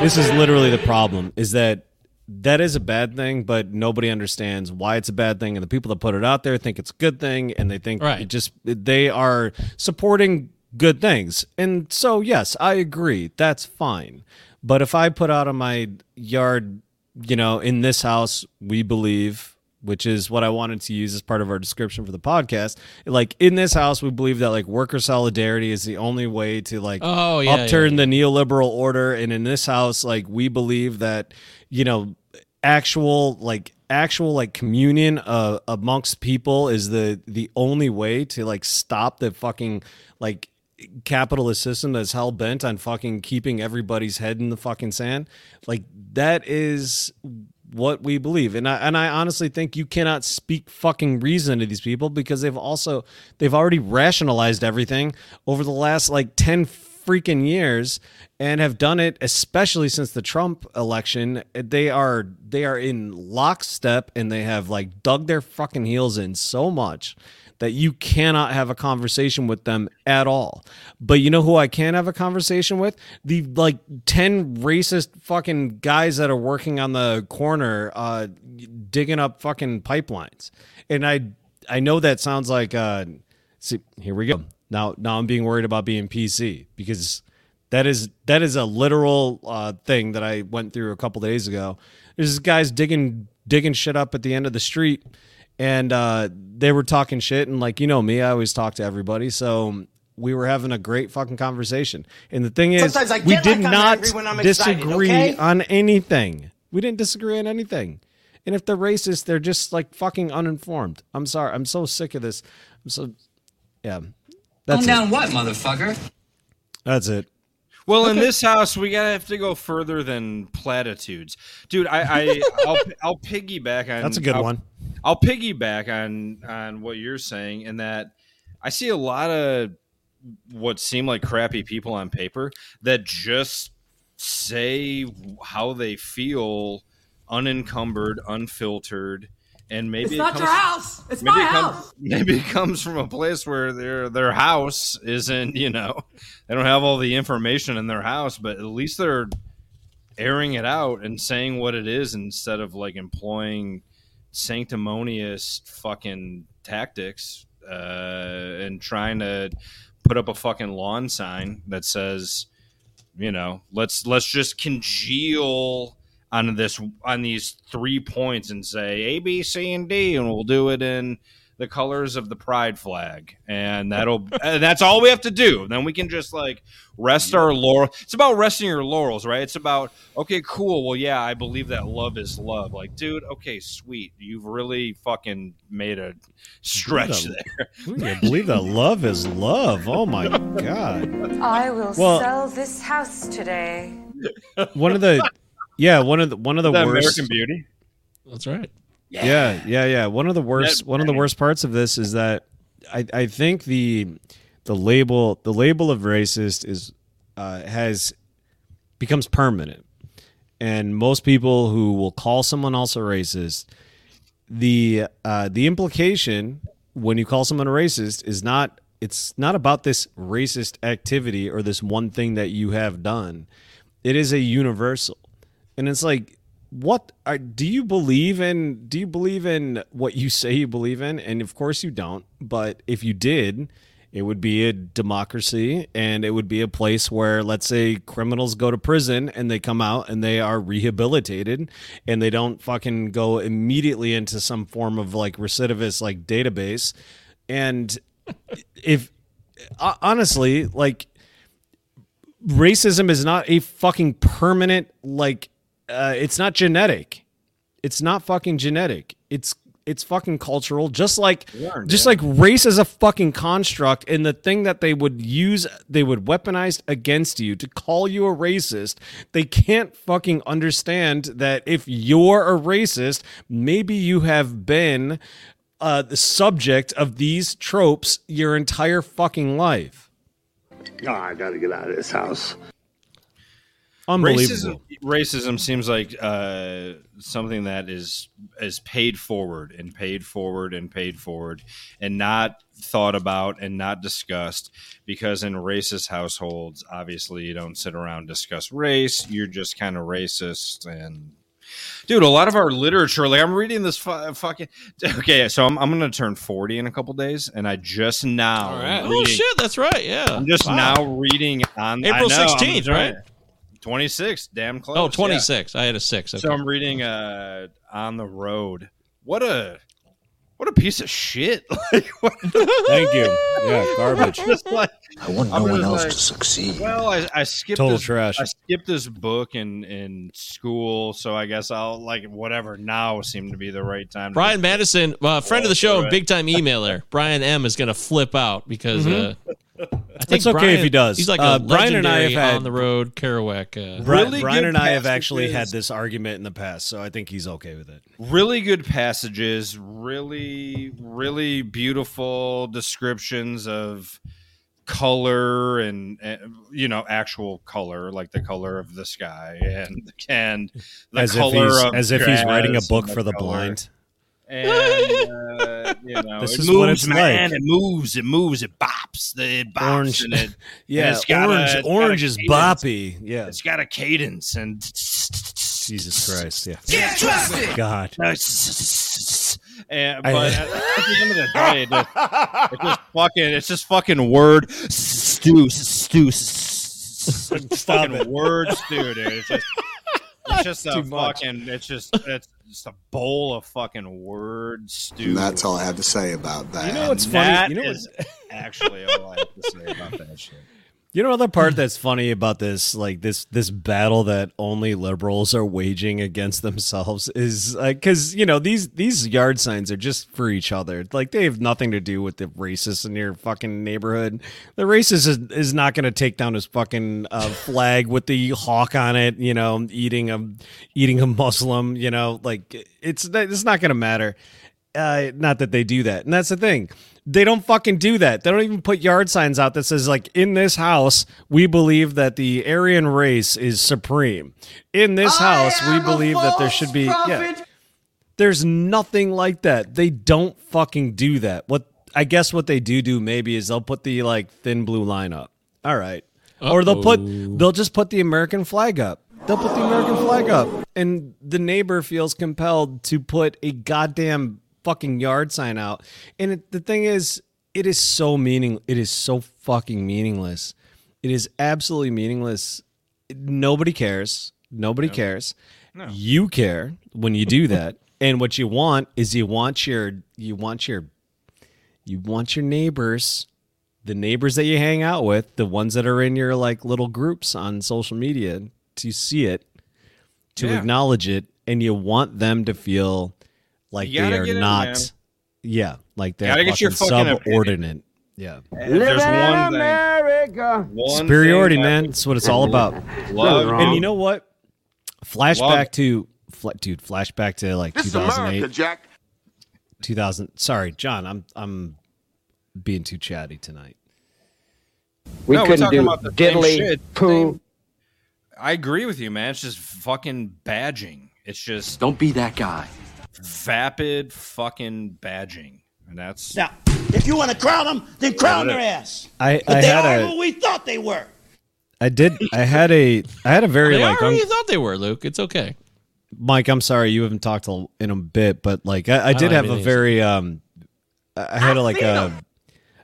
this is literally the problem. Is that that is a bad thing, but nobody understands why it's a bad thing, and the people that put it out there think it's a good thing, and they think Right. it just they are supporting good things. And so, yes, I agree. That's fine. But if I put out on my yard, you know, in this house, we believe, which is what I wanted to use as part of our description for the podcast, like in this house, we believe that like worker solidarity is the only way to like Oh, yeah, upturn the neoliberal order. And in this house, like we believe that, you know, actual like actual like communion uh, amongst people is the the only way to like stop the fucking like capitalist system that's hell bent on fucking keeping everybody's head in the fucking sand like that is what we believe and I and I honestly think you cannot speak fucking reason to these people because they've also they've already rationalized everything over the last like 10 freaking years and have done it especially since the Trump election. They are they are in lockstep and they have like dug their fucking heels in so much that you cannot have a conversation with them at all. But you know who I can have a conversation with? The like 10 racist fucking guys that are working on the corner uh digging up fucking pipelines. And I I know that sounds like uh see here we go. Now now I'm being worried about being PC because that is that is a literal uh, thing that I went through a couple days ago. There's guys digging digging shit up at the end of the street, and uh, they were talking shit. And like you know me, I always talk to everybody, so we were having a great fucking conversation. And the thing is, we did like not angry excited, disagree okay? on anything. We didn't disagree on anything. And if they're racist, they're just like fucking uninformed. I'm sorry. I'm so sick of this. I'm so yeah. That's Calm down, it. what, motherfucker? That's it. Well, in this house, we gotta have to go further than platitudes, dude. I, I I'll, I'll piggyback on. That's a good I'll- one. I'll piggyback on on what you're saying, in that I see a lot of what seem like crappy people on paper that just say how they feel, unencumbered, unfiltered, and maybe It's it not comes, your house. It's my it comes- house. maybe it comes from a place where their their house isn't, you know, they don't have all the information in their house, but at least they're airing it out and saying what it is instead of like employing sanctimonious fucking tactics uh, and trying to put up a fucking lawn sign that says, you know, let's let's just congeal on this on these three points and say A, B, C, and D, and we'll do it in the colors of the pride flag, and that'll and that's all we have to do. Then we can just like rest our laurel. It's about resting your laurels, right? It's about okay, cool. Well, yeah, I believe that love is love. Like, dude, okay, sweet. You've really fucking made a stretch Ooh, there. Ooh, I believe that love is love. Oh my god. I will Well- sell this house today. One of the yeah, one of the one of the worst American Beauty. That's right. Yeah, yeah, yeah. One of the worst one of the worst parts of this is that I I think the the label the label of racist is uh, has becomes permanent, and most people who will call someone else a racist, the uh, the implication when you call someone a racist is not it's not about this racist activity or this one thing that you have done. It is a universal, and it's like what are, do you believe in do you believe in what you say you believe in? And of course you don't but if you did it would be a democracy and it would be a place where let's say criminals go to prison and they come out and they are rehabilitated and they don't fucking go immediately into some form of like recidivist like database. And if uh, honestly like racism is not a fucking permanent like uh, it's not genetic. It's not fucking genetic. It's it's fucking cultural. Just like Learned, just yeah. like race is a fucking construct and the thing that they would use they would weaponize against you to call you a racist. They can't fucking understand that if you're a racist maybe you have been uh, the subject of these tropes your entire fucking life. Oh, I gotta get out of this house. Unbelievable Racism, racism seems like uh, something that is is paid forward and paid forward and paid forward, and not thought about and not discussed. Because in racist households, obviously, you don't sit around discuss race. You're just kind of racist and. Dude, a lot of our literature, like I'm reading this fu- fucking. Okay, so I'm, I'm going to turn 40 in a couple days, and I just now. All right. am Oh shit, that's right. Yeah. I'm just Wow. now reading on April know, 16th, trying- right? 26, damn close. Oh, yeah. 26. I had a six. So I'm reading uh on the road. What a what a piece of shit. Like, what the- Thank you. Yeah, garbage. Just like, I want no one else like, to succeed. Well, I, I skipped Total this, trash. I skipped this book in in school, so I guess I'll like whatever now seemed to be the right time. to Brian Madison, uh, friend of the show, and big time emailer. Brian M is going to flip out because Mhm. uh, I think It's okay if he does. He's like a Uh, Brian and I have had- on the road Kerouac. Uh, Bri- Really Brian and I have actually had this argument in the past, so I think he's okay with it. really good passages, really, really beautiful descriptions of color and, uh, you know actual color like the color of the sky and and the as if color he's of as if he's writing a book and for the color. blind. and uh, you know This it is moves what it's man like. it moves it moves it bops it bops Orange- and it Yeah, and it's got orange- a, orange is boppy. Yeah. it's got a cadence and Jesus Christ, yeah. God. And, I- but at, at the end of the day, it just, it's just fucking, it's just fucking word stew, stew, it's fucking it. word stew, dude. It's just, it's just a Too much. it's just, it's just a bowl of fucking word stew. And that's all I have to say about that. You know what's funny? that You know what's actually all I have to say about that shit. You know the part that's funny about this, like this this battle that only liberals are waging against themselves is because you know these these yard signs are just for each other. Like they have nothing to do with the racists in your fucking neighborhood. The racist is, is not going to take down his fucking uh, flag with the hawk on it. You know, eating a eating a Muslim. You know, like it's it's not going to matter. Uh, not that they do that, and that's the thing. They don't fucking do that. They don't even put yard signs out that says like, "In this house, we believe that the Aryan race is supreme." In this house, we believe that there should be. Yeah, there's nothing like that. They don't fucking do that. What I guess what they do do maybe is they'll put the like thin blue line up. All right. Or they'll put they'll just put the American flag up. They'll put the American flag up and the neighbor feels compelled to put a goddamn fucking yard sign out. And it, the thing is it is so meaning it is so fucking meaningless. It is absolutely meaningless. Nobody cares. Nobody cares. You care when you do that. and what you want is you want your you want your you want your neighbors, the neighbors that you hang out with, the ones that are in your like little groups on social media to see it, to Yeah. acknowledge it, and you want them to feel like they are get in, not yeah, like they're Gotta get fucking fucking opinion. subordinate. Yeah. If there's one thing, America. one Superiority, thing man. That's what it's all about. Love and you know what? Flashback Love- to, fla- dude. Flashback to like This 2008. America, Jack. 2000. Sorry, John. I'm I'm being too chatty tonight. We No, couldn't do about the diddly poo. I agree with you, man. It's just fucking badging. It's just Don't be that guy. Vapid fucking badging, and that's Now, if you want to crown them, then crown their ass. I But I they are a who we thought they were. I did I had a I had a very They like are who un- you thought they were, Luke. It's okay. Mike. I'm sorry you haven't talked in a bit, but like I, I did have have a very um I I had a like a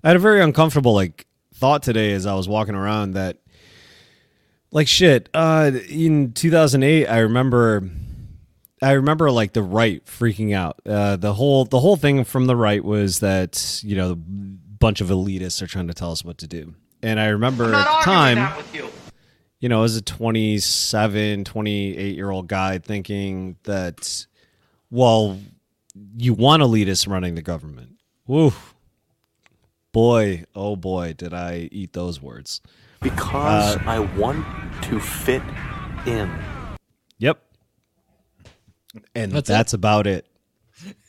I had a very uncomfortable like thought today as I was walking around that like shit uh in 2008 I remember I remember like the right freaking out. Uh, the whole the whole thing from the right was that you know a bunch of elitists are trying to tell us what to do. And I remember at the time, you know, as a 27, 28 year old guy thinking that, well, you want elitists running the government. Woo. Boy, oh boy, did I eat those words. Because Uh, I want to fit in. Yep. And That's that's, it. about it.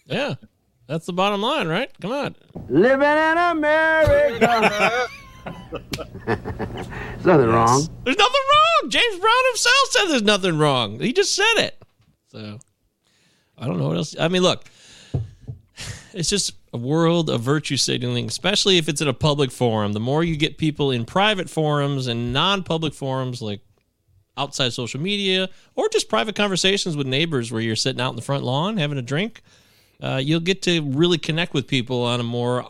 Yeah. That's the bottom line, right? Come on. Living in America. There's nothing wrong. There's nothing wrong. James Brown himself said there's nothing wrong. He just said it. So I don't know what else. I mean, look, it's just a world of virtue signaling, especially if it's in a public forum. The more you get people in private forums and non public forums like outside social media or just private conversations with neighbors where you're sitting out in the front lawn having a drink, uh, you'll get to really connect with people on a more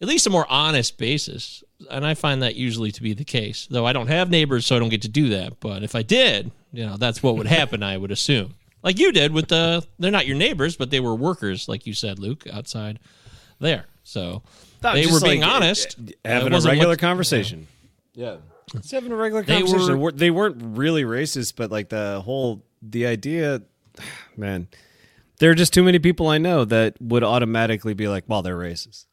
at least a more honest basis. And I find that usually to be the case. Though I don't have neighbors, so I don't get to do that. But if I did, you know, that's what would happen, I would assume. Like you did with the they're not your neighbors, but they were workers, like you said, Luke, outside there. So No, they were being like, honest. uh, having It a regular what- conversation. Yeah. Just having a regular They conversation. were- They, they weren't really racist, but like the whole the idea, man, there are just too many people I know that would automatically be like, "Well, they're racist."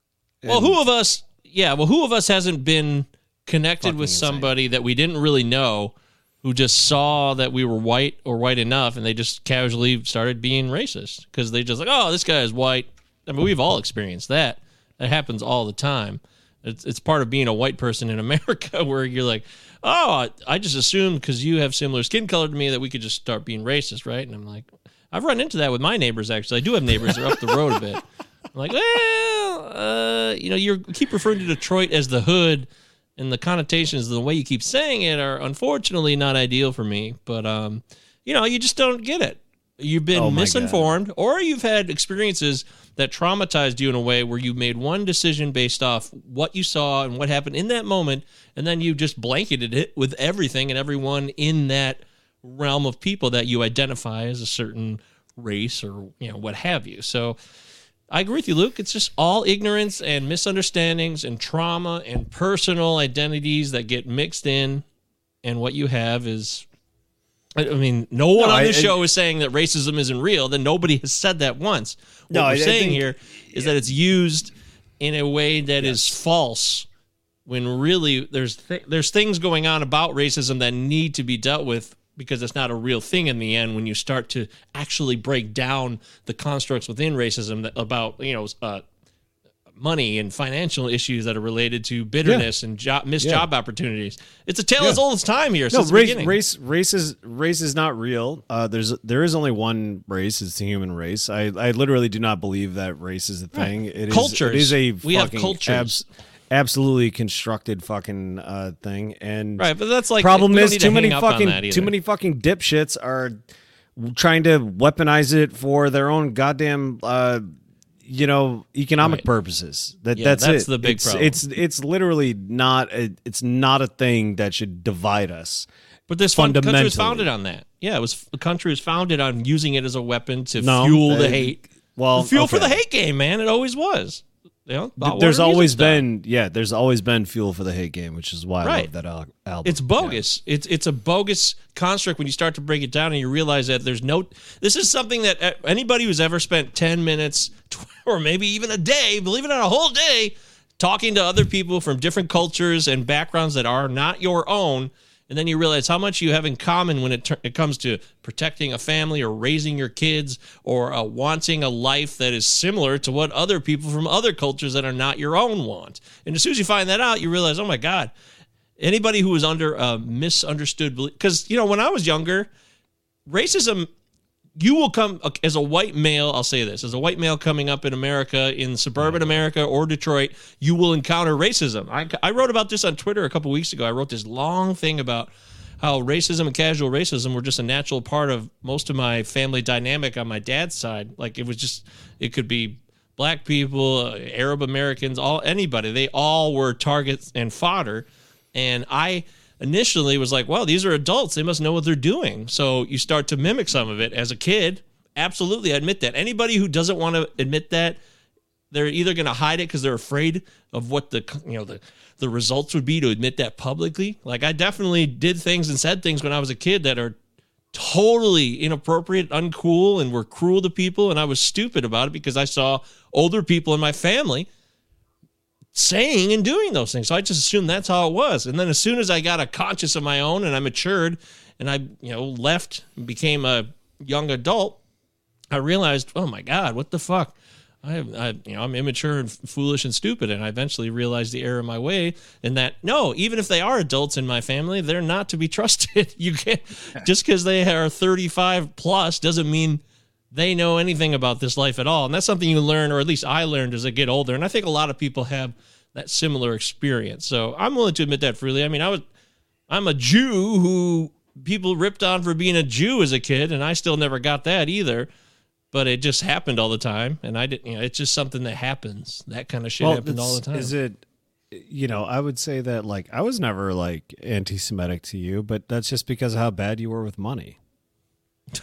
Well, who of us? Yeah, well, who of us hasn't been connected with somebody that we didn't really know, who just saw that we were white or white enough, and they just casually started being racist because they just like, oh, this guy is white. I mean, we've all experienced that. That happens all the time. It's it's part of being a white person in America where you're like, oh, I, just assumed because you have similar skin color to me that we could just start being racist, right? And I'm like, I've run into that with my neighbors. Actually, I do have neighbors. They're up the road a bit. I'm like, well, uh, you know, you keep referring to Detroit as the hood, and the connotations, and the way you keep saying it, are unfortunately not ideal for me. But um, you know, you just don't get it. You've been Oh misinformed, or you've had experiences that traumatized you in a way where you made one decision based off what you saw and what happened in that moment, and then you just blanketed it with everything and everyone in that realm of people that you identify as a certain race or you know what have you. So I agree with you, Luke. It's just all ignorance and misunderstandings and trauma and personal identities that get mixed in, and what you have is. I mean, no one No, on this I- show is saying that racism isn't real. Then nobody has said that once. What No, we're I- saying think- here is that it's used in a way that is false when really there's th- there's things going on about racism that need to be dealt with because it's not a real thing in the end when you start to actually break down the constructs within racism that, about you know uh, money and financial issues that are related to bitterness and job missed Yeah. job opportunities it's a tale Yeah. as old as time here No, since race, race, race is race is not real. Uh, there's there is only one race. It's the human race. I, I literally do not believe that race is a thing. It is Cultures. It is a We have cultures. abs- absolutely constructed fucking uh, thing. And Right, but that's like- problem is to too many hang up on fucking too many fucking dipshits are trying to weaponize it for their own goddamn. Uh, you know, economic Right. purposes. That Yeah, that's, that's it. the big it's, problem. It's it's literally not a, it's not a thing that should divide us. but this fun- country was founded on that yeah it was the country was founded on using it as a weapon to No, fuel the uh, hate well, fuel for the hate game man it always was you know, there's always been yeah there's always been fuel for the hate game which is why i love that al- album It's bogus. It's it's a bogus construct when you start to break it down and you realize that there's no. This is something that anybody who's ever spent ten minutes or maybe even a day, believe it or not, a whole day, talking to other people from different cultures and backgrounds that are not your own, and then you realize how much you have in common when it, tur- it comes to protecting a family or raising your kids or uh, wanting a life that is similar to what other people from other cultures that are not your own want. And as soon as you find that out, you realize, oh my god anybody who was under a misunderstood because you know when i was younger racism you will come as a white male i'll say this as a white male coming up in america in suburban mm-hmm. america or detroit you will encounter racism. I, I wrote about this on twitter a couple weeks ago. I wrote this long thing about how racism and casual racism were just a natural part of most of my family dynamic on my dad's side. Like it was just it could be black people arab americans all anybody. They all were targets and fodder. And I initially was like, well, these are adults. They must know what they're doing. So you start to mimic some of it as a kid. Absolutely, I admit that. Anybody who doesn't want to admit that, they're either going to hide it because they're afraid of what the you know the the results would be to admit that publicly. Like I definitely did things and said things when I was a kid that are totally inappropriate, uncool, and were cruel to people, and I was stupid about it because I saw older people in my family saying and doing those things. So I just assumed that's how it was. And then as soon as I got a conscious of my own and I matured and I, you know, left and became a young adult, I realized, oh my God, what the fuck? I, I, you know, I'm immature and foolish and stupid, and I eventually realized the error of my way, and that no, even if they are adults in my family, they're not to be trusted. You can't just because they are 35 plus doesn't mean they know anything about this life at all. And that's something you learn, or at least I learned as I get older. And I think a lot of people have that similar experience. So I'm willing to admit that freely. I mean, I was, I'm a Jew who people ripped on for being a Jew as a kid, and I still never got that either. But it just happened all the time, and I didn't. You know, it's just something that happens. That kind of shit happened all the time. Is it? You know, I would say that like I was never like anti-Semitic to you, but that's just because of how bad you were with money.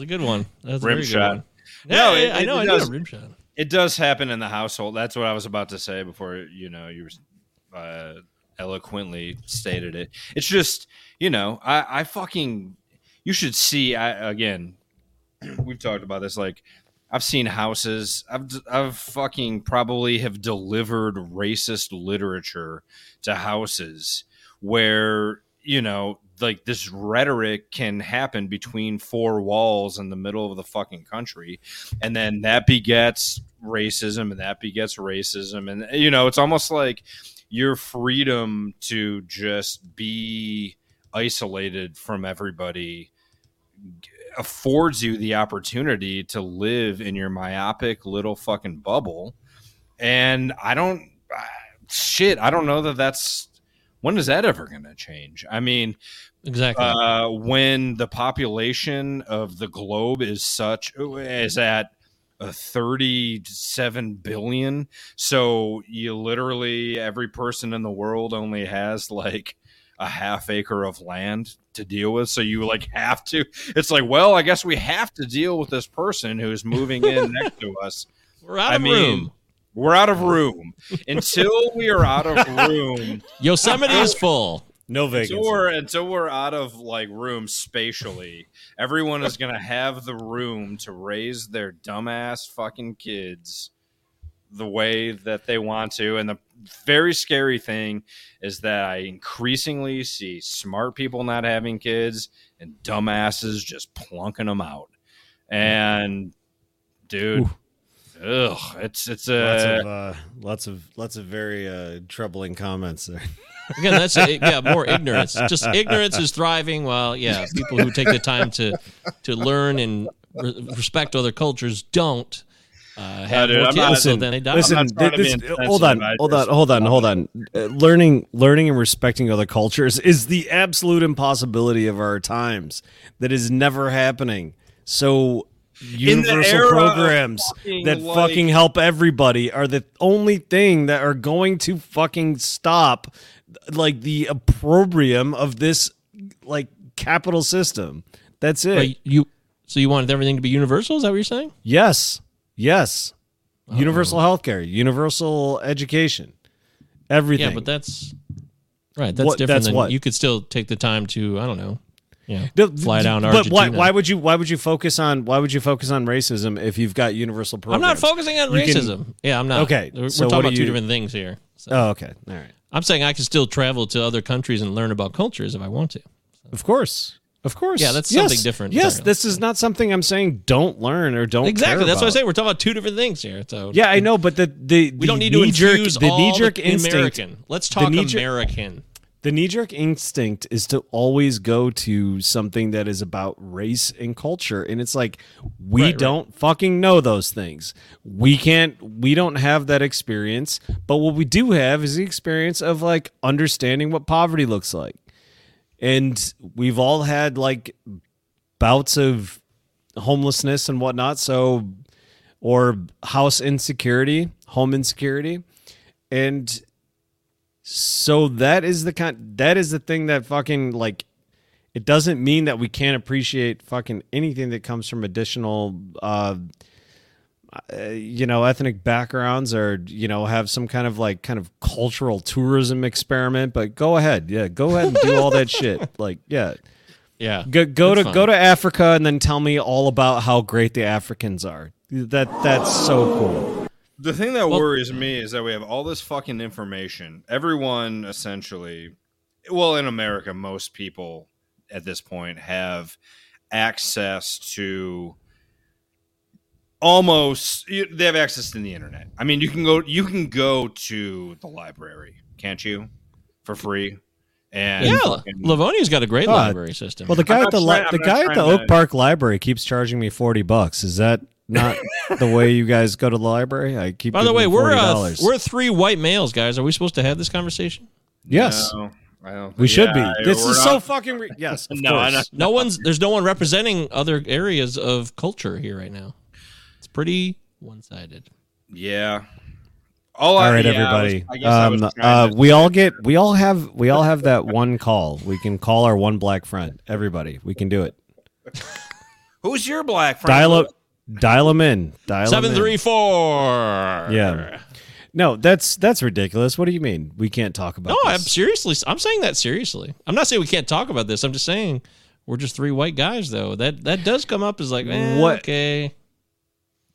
That's a good one. That's a rim shot. one. Yeah, I it- know. it I does- a rim shot. It does happen in the household. That's what I was about to say before you know you uh, eloquently stated it. It's just you know I, I fucking you should see. I again we've talked about this like. I've seen houses. I've I've fucking probably have delivered racist literature to houses where you know like this rhetoric can happen between four walls in the middle of the fucking country. And then that begets racism and that begets racism. And you know it's almost like your freedom to just be isolated from everybody affords you the opportunity to live in your myopic little fucking bubble. And i don't shit i don't know that that's when is that ever going to change? I mean Exactly. uh, when the population of the globe is such is at a 37 billion so you literally every person in the world only has like a half acre of land to deal with so you like have to it's like well i guess we have to deal with this person who's moving in next to us We're out I of mean, room. we're out of room until we are out of room Yosemite is full. No until we're until we're out of like room spatially, everyone is gonna have the room to raise their dumbass fucking kids the way that they want to. And the very scary thing is that I increasingly see smart people not having kids and dumbasses just plunking them out. And dude, ugh, it's it's a lots of uh, lots of lots of very uh, troubling comments there. Again, that's yeah, more ignorance. Just ignorance is thriving. While yeah, people who take the time to to learn and re- respect other cultures don't uh, have dude, more I'm kids, not- so then they die. Listen, I'm not trying this- hold on, hold on, hold on, hold on. Uh, learning, learning, and respecting other cultures is the absolute impossibility of our times. That is never happening. So universal programs fucking, that like- fucking help everybody are the only thing that are going to fucking stop like the opprobrium of this like capital system. That's it. But you so you wanted everything to be universal? Is that what you're saying? Yes. Yes. Universal healthcare, universal education, everything. Yeah, but that's right. That's What- different that's than what? you could still take the time to I don't know, yeah, No, fly down to but why, why would you why would you focus on why would you focus on racism if you've got universal I'm not focusing on You can- racism. yeah, I'm not. Okay, we're, we're talking about do two different things here. So Oh, okay. All right. I'm saying I can still travel to other countries and learn about cultures if I want to. Of course. Of course. Yeah, that's Yes. something different Yes, entirely. this is not something I'm saying don't learn or don't exactly. That's what I about. say. We're talking about two different things here. So Yeah, I know, but the the we don't need to infuse the knee-jerk the instinct- American. Let's talk American. The knee jerk instinct is to always go to something that is about race and culture. And it's like, we Right, right. don't fucking know those things. We can't, we don't have that experience. But what we do have is the experience of like understanding what poverty looks like. And we've all had like bouts of homelessness and whatnot. So, or house insecurity, home insecurity. And so that is the kind that is the thing that fucking like it doesn't mean that we can't appreciate fucking anything that comes from additional uh uh, you know ethnic backgrounds or you know have some kind of like kind of cultural tourism experiment but go ahead. Yeah go ahead and do all that shit. Like yeah. Yeah, go, go to go to africa and then tell me all about how great the africans are. That that's so cool The thing that Well- worries me is that we have all this fucking information. Everyone essentially, well, in America, most people at this point have access to almost they have access to the internet. I mean, you can go you can go to the library, can't you, for free? And Yeah, fucking- Livonia's got a great Ah, library system. Well, the guy I'm at the li- trying- the I'm guy at the Oak to- Park Library keeps charging me forty bucks. Is that not the way you guys go to the library? I keep. By the way, we're uh, we're three white males, guys. Are we supposed to have this conversation? yes, No, I don't we should yeah, be. This we're is so fucking re- yes. Of No, I course. No one's there's no one representing other areas of culture here right now. It's pretty one sided. Yeah. All, All I- right, yeah, I was- everybody. I guess I um, trying uh, we all get we all have we all have that one call. We can call our one black friend. Everybody, we can do it. Who's your black friend? Dial up, dial them in. Dial Seven three four. Yeah. No, that's that's ridiculous. What do you mean we can't talk about? No, I'm seriously. I'm saying that seriously. I'm not saying we can't talk about this. I'm just saying we're just three white guys, though. That that does come up as like, eh, What- okay.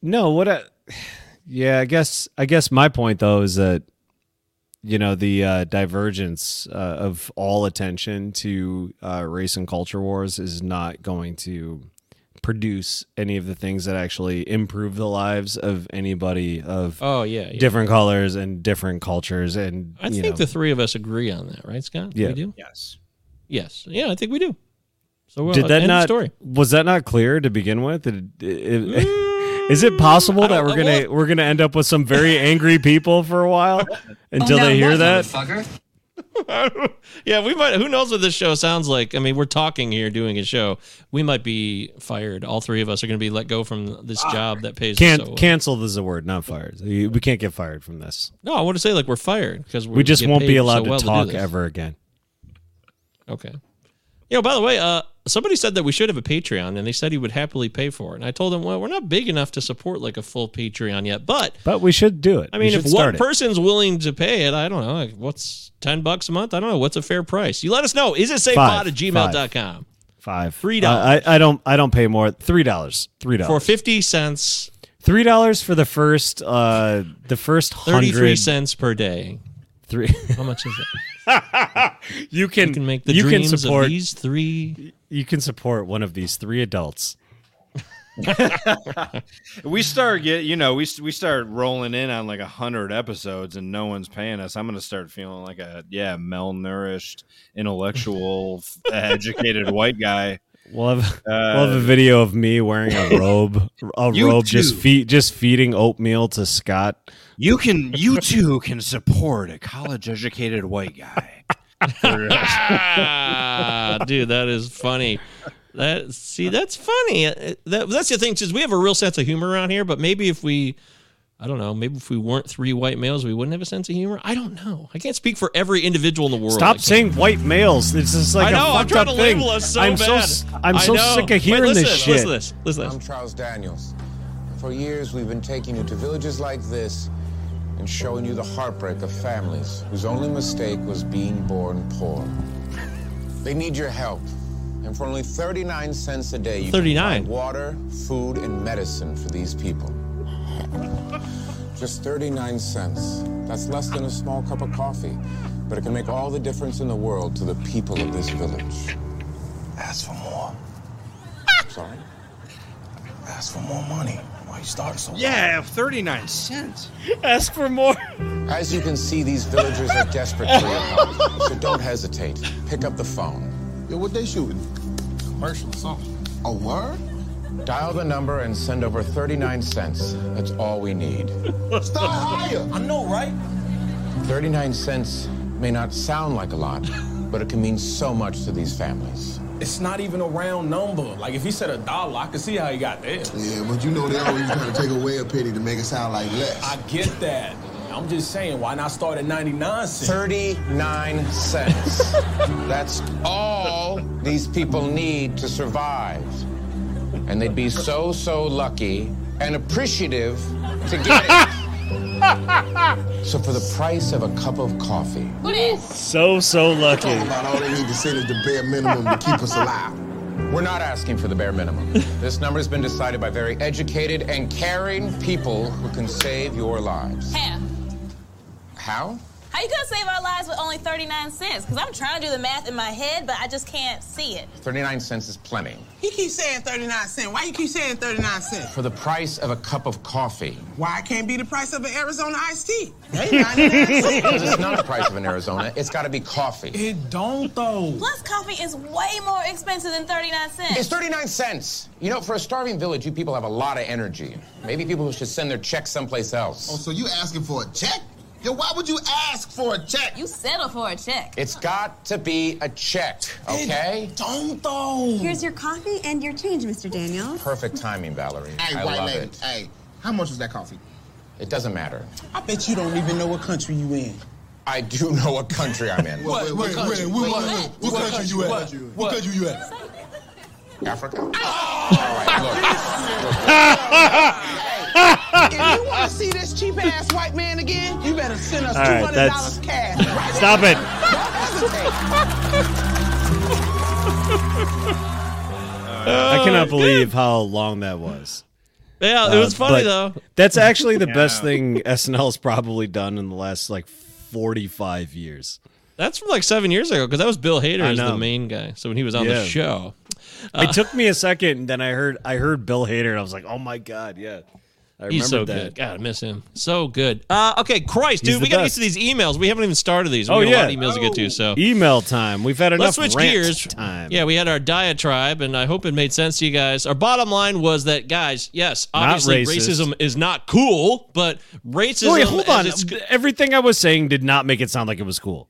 No, what I, yeah, I guess I guess my point though is that you know the uh, divergence uh, of all attention to uh, race and culture wars is not going to produce any of the things that actually improve the lives of anybody of Oh, yeah, yeah. different colors and different cultures and I you think know, the three of us agree on that, right, Scott? Yeah. We do? Yes. Yes. Yeah, I think we do. So uh, did that not story. was that not clear to begin with? Did it- it- is it possible that we're gonna we're gonna end up with some very angry people for a while until they hear that? yeah, we might. Who knows what this show sounds like? I mean, we're talking here, doing a show. We might be fired. All three of us are going to be let go from this job that pays. Can't so well. cancel is a word, not fired. We we can't get fired from this. No, I want to say like we're fired because We just won't be allowed to talk ever again. Okay. You know, by the way, uh, somebody said that we should have a Patreon, and they said he would happily pay for it. And I told him, well, we're not big enough to support like a full Patreon yet, but But we should do it. I mean, if one it. person's willing to pay it, I don't know. Like, what's ten bucks a month? I don't know. What's a fair price? You let us know. Is it safepod at gmail.com Five Three Uh, dollars. I, I don't I don't pay more. Three dollars. Three dollars for fifty cents, Three dollars for the first uh the first thirty-three cents per day. Three. How much is it? you can You can make the you can dreams support of these three. You can support one of these three adults. we start get you know we we start rolling in on like a hundred episodes and no one's paying us. I'm gonna start feeling like a yeah malnourished, intellectual, educated white guy. We'll have, Uh, we'll have a video of me wearing a robe, a robe just feed, just feeding oatmeal to Scott. You can you too can support a college educated white guy. ah, dude, that is funny. That see, that's funny. Uh, That, that's the thing, is we have a real sense of humor around here. But maybe if we, I don't know, maybe if we weren't three white males, we wouldn't have a sense of humor. I don't know. I can't speak for every individual in the world. Stop saying white males. It's just like I know. a I'm fucked trying up to thing. label us so I'm so bad. s- I'm so sick of Wait, hearing listen, this shit. Listen to this. Listen to I'm. Charles Daniels. For years, we've been taking you to villages like this and showing you the heartbreak of families whose only mistake was being born poor. They need your help. And for only 39 cents a day, you 39. can buy water, food, and medicine for these people. Just 39 cents. That's less than a small cup of coffee. But it can make all the difference in the world to the people of this village. Ask for more. Sorry? Ask for more money. Why you starting so Yeah, thirty nine cents. Ask for more. As you can see, these villagers are desperate for your help. So don't hesitate. Pick up the phone. Yo, what they shooting? Commercial or something. A word? Dial the number and send over 39 cents. That's all we need. Stop higher. I know, right? 39 cents may not sound like a lot, but it can mean so much to these families. It's not even a round number. Like if he said a dollar, I could see how he got there. Yeah, but you know they always trying to take away a penny to make it sound like less. I get that. I'm just saying, why not start at 99 cents? 39 cents. That's all these people need to survive. And they'd be so, so lucky and appreciative to get it. so for the price of a cup of coffee, So so lucky. Talking about all they need to send is the bare minimum to keep us alive. we're not asking for the bare minimum. this number has been decided by very educated and caring people who can save your lives. How? How? How you gonna save our lives with only 39 cents? Because I'm trying to do the math in my head, but I just can't see it. 39 cents is plenty. He keeps saying 39 cents. Why you keep saying 39 cents? For the price of a cup of coffee. Why it can't be the price of an Arizona iced tea? Hey, Because it's not the price of an Arizona, it's got to be coffee. It don't though. Plus, coffee is way more expensive than 39 cents. It's 39 cents. You know, for a starving village, you people have a lot of energy. Maybe people should send their checks someplace else. Oh, so you asking for a check? Yo, why would you ask for a check? You settle for a check. It's got to be a check, okay? Don't though. Here's your coffee and your change, Mr. Daniels. Perfect timing, Valerie. Hey, I white love lady. it. Hey, how much was that coffee? It doesn't matter. I bet you don't even know what country you in. I do know what country I'm in. Wait, wait, wait, wait, wait, wait, wait. What country you at? What country you at? Africa. Ah! if you want to see this cheap ass white man again, you better send us All right, $200 that's- cash. Right Stop now. it. I cannot believe how long that was. Yeah, it was funny, though. That's actually the best Yeah. thing SNL's probably done in the last like 45 years. That's from like seven years ago because that was Bill Hader I as the main guy. So when he was on Yeah. the show, Uh, it took me a second, and then I heard I heard Bill Hader, and I was like, "Oh my god, yeah." I he's so that. good. God, I miss him. So good. Uh, okay, Christ, He's dude, the we gotta best. get to these emails. We haven't even started these. We Oh got a yeah, lot of emails to get to. So email time. We've had enough. Let's switch rant gears. Time. Yeah, we had our diatribe, and I hope it made sense to you guys. Our bottom line was that, guys, yes, obviously racist. racism is not cool, but racism. Wait, hold as on. it's- Everything I was saying did not make it sound like it was cool.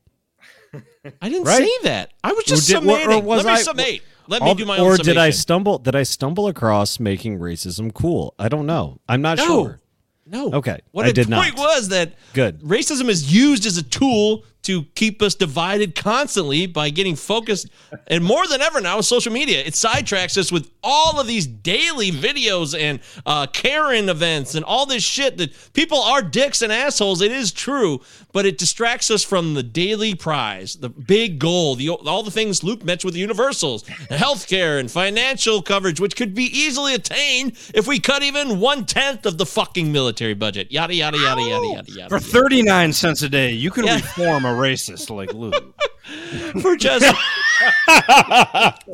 I didn't Right? say that. I was just Or did- or- or summating. was Let me I- summate. Let me do my own Or did I stumble? Did I stumble across making racism cool? I don't know. I'm not No. sure. No. Okay, What I the did point not. was that Good. racism is used as a tool to keep us divided constantly by getting focused. And more than ever now with social media it sidetracks us with all of these daily videos and uh, karen events and all this shit that people are dicks and assholes. It is true but it distracts us from the daily prize the big goal the all the things luke mentioned with the universals healthcare and financial coverage which could be easily attained if we cut even one-tenth of the fucking military budget. Yada yada yada yada yada yada. For 39 cents a day, you can reform a racist like Lou. for just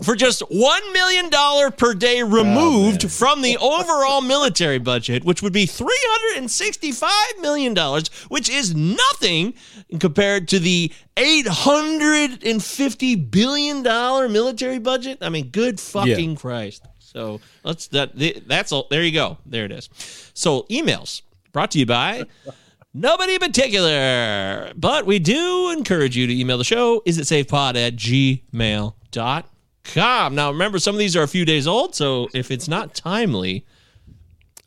for just one million dollar per day oh, removed from the overall military budget, which would be three hundred and sixty-five million dollars, which is nothing compared to the eight hundred and fifty billion dollar military budget. I mean, good fucking Christ! So let's that that's all. There you go. There it is. So emails brought to you by. Nobody in particular, but we do encourage you to email the show. Is it safepod at gmail.com? Now, remember, some of these are a few days old, so if it's not timely,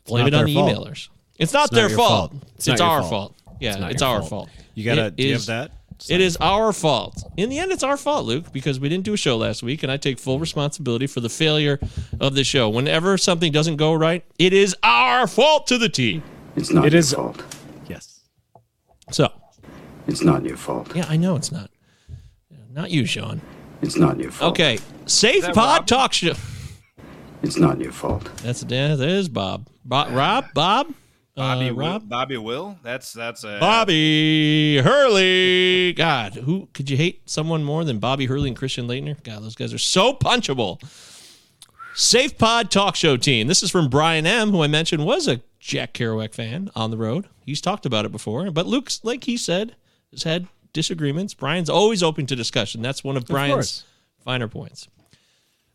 blame not it on the fault. emailers. It's not It's not their your fault. fault. It's, It's not our fault. fault. Yeah, It's it's our fault. fault. You gotta- It do you have that? It is our fault. In the end, it's our fault, Luke, because we didn't do a show last week, and I take full responsibility for the failure of the show. Whenever something doesn't go right, it is our fault to the T. It's not It your is- fault. Yes. So, It's not your fault. yeah, I know it's not. Not you, Sean. It's not your fault. Okay, Safe Pod Rob? Talk Show. It's not your fault. That's yeah, that is Bob. Bob Rob? Bob? Bobby, Uh, Will, Rob? Bobby Will. That's that's a Bobby Hurley. God, who could you hate someone more than Bobby Hurley and Christian Laettner? God, those guys are so punchable. Safe Pod Talk Show team. This is from Brian M, who I mentioned was a Jack Kerouac fan on the road. He's talked about it before, but Luke's like he said has had disagreements. Brian's always open to discussion. That's one of Brian's course. finer points.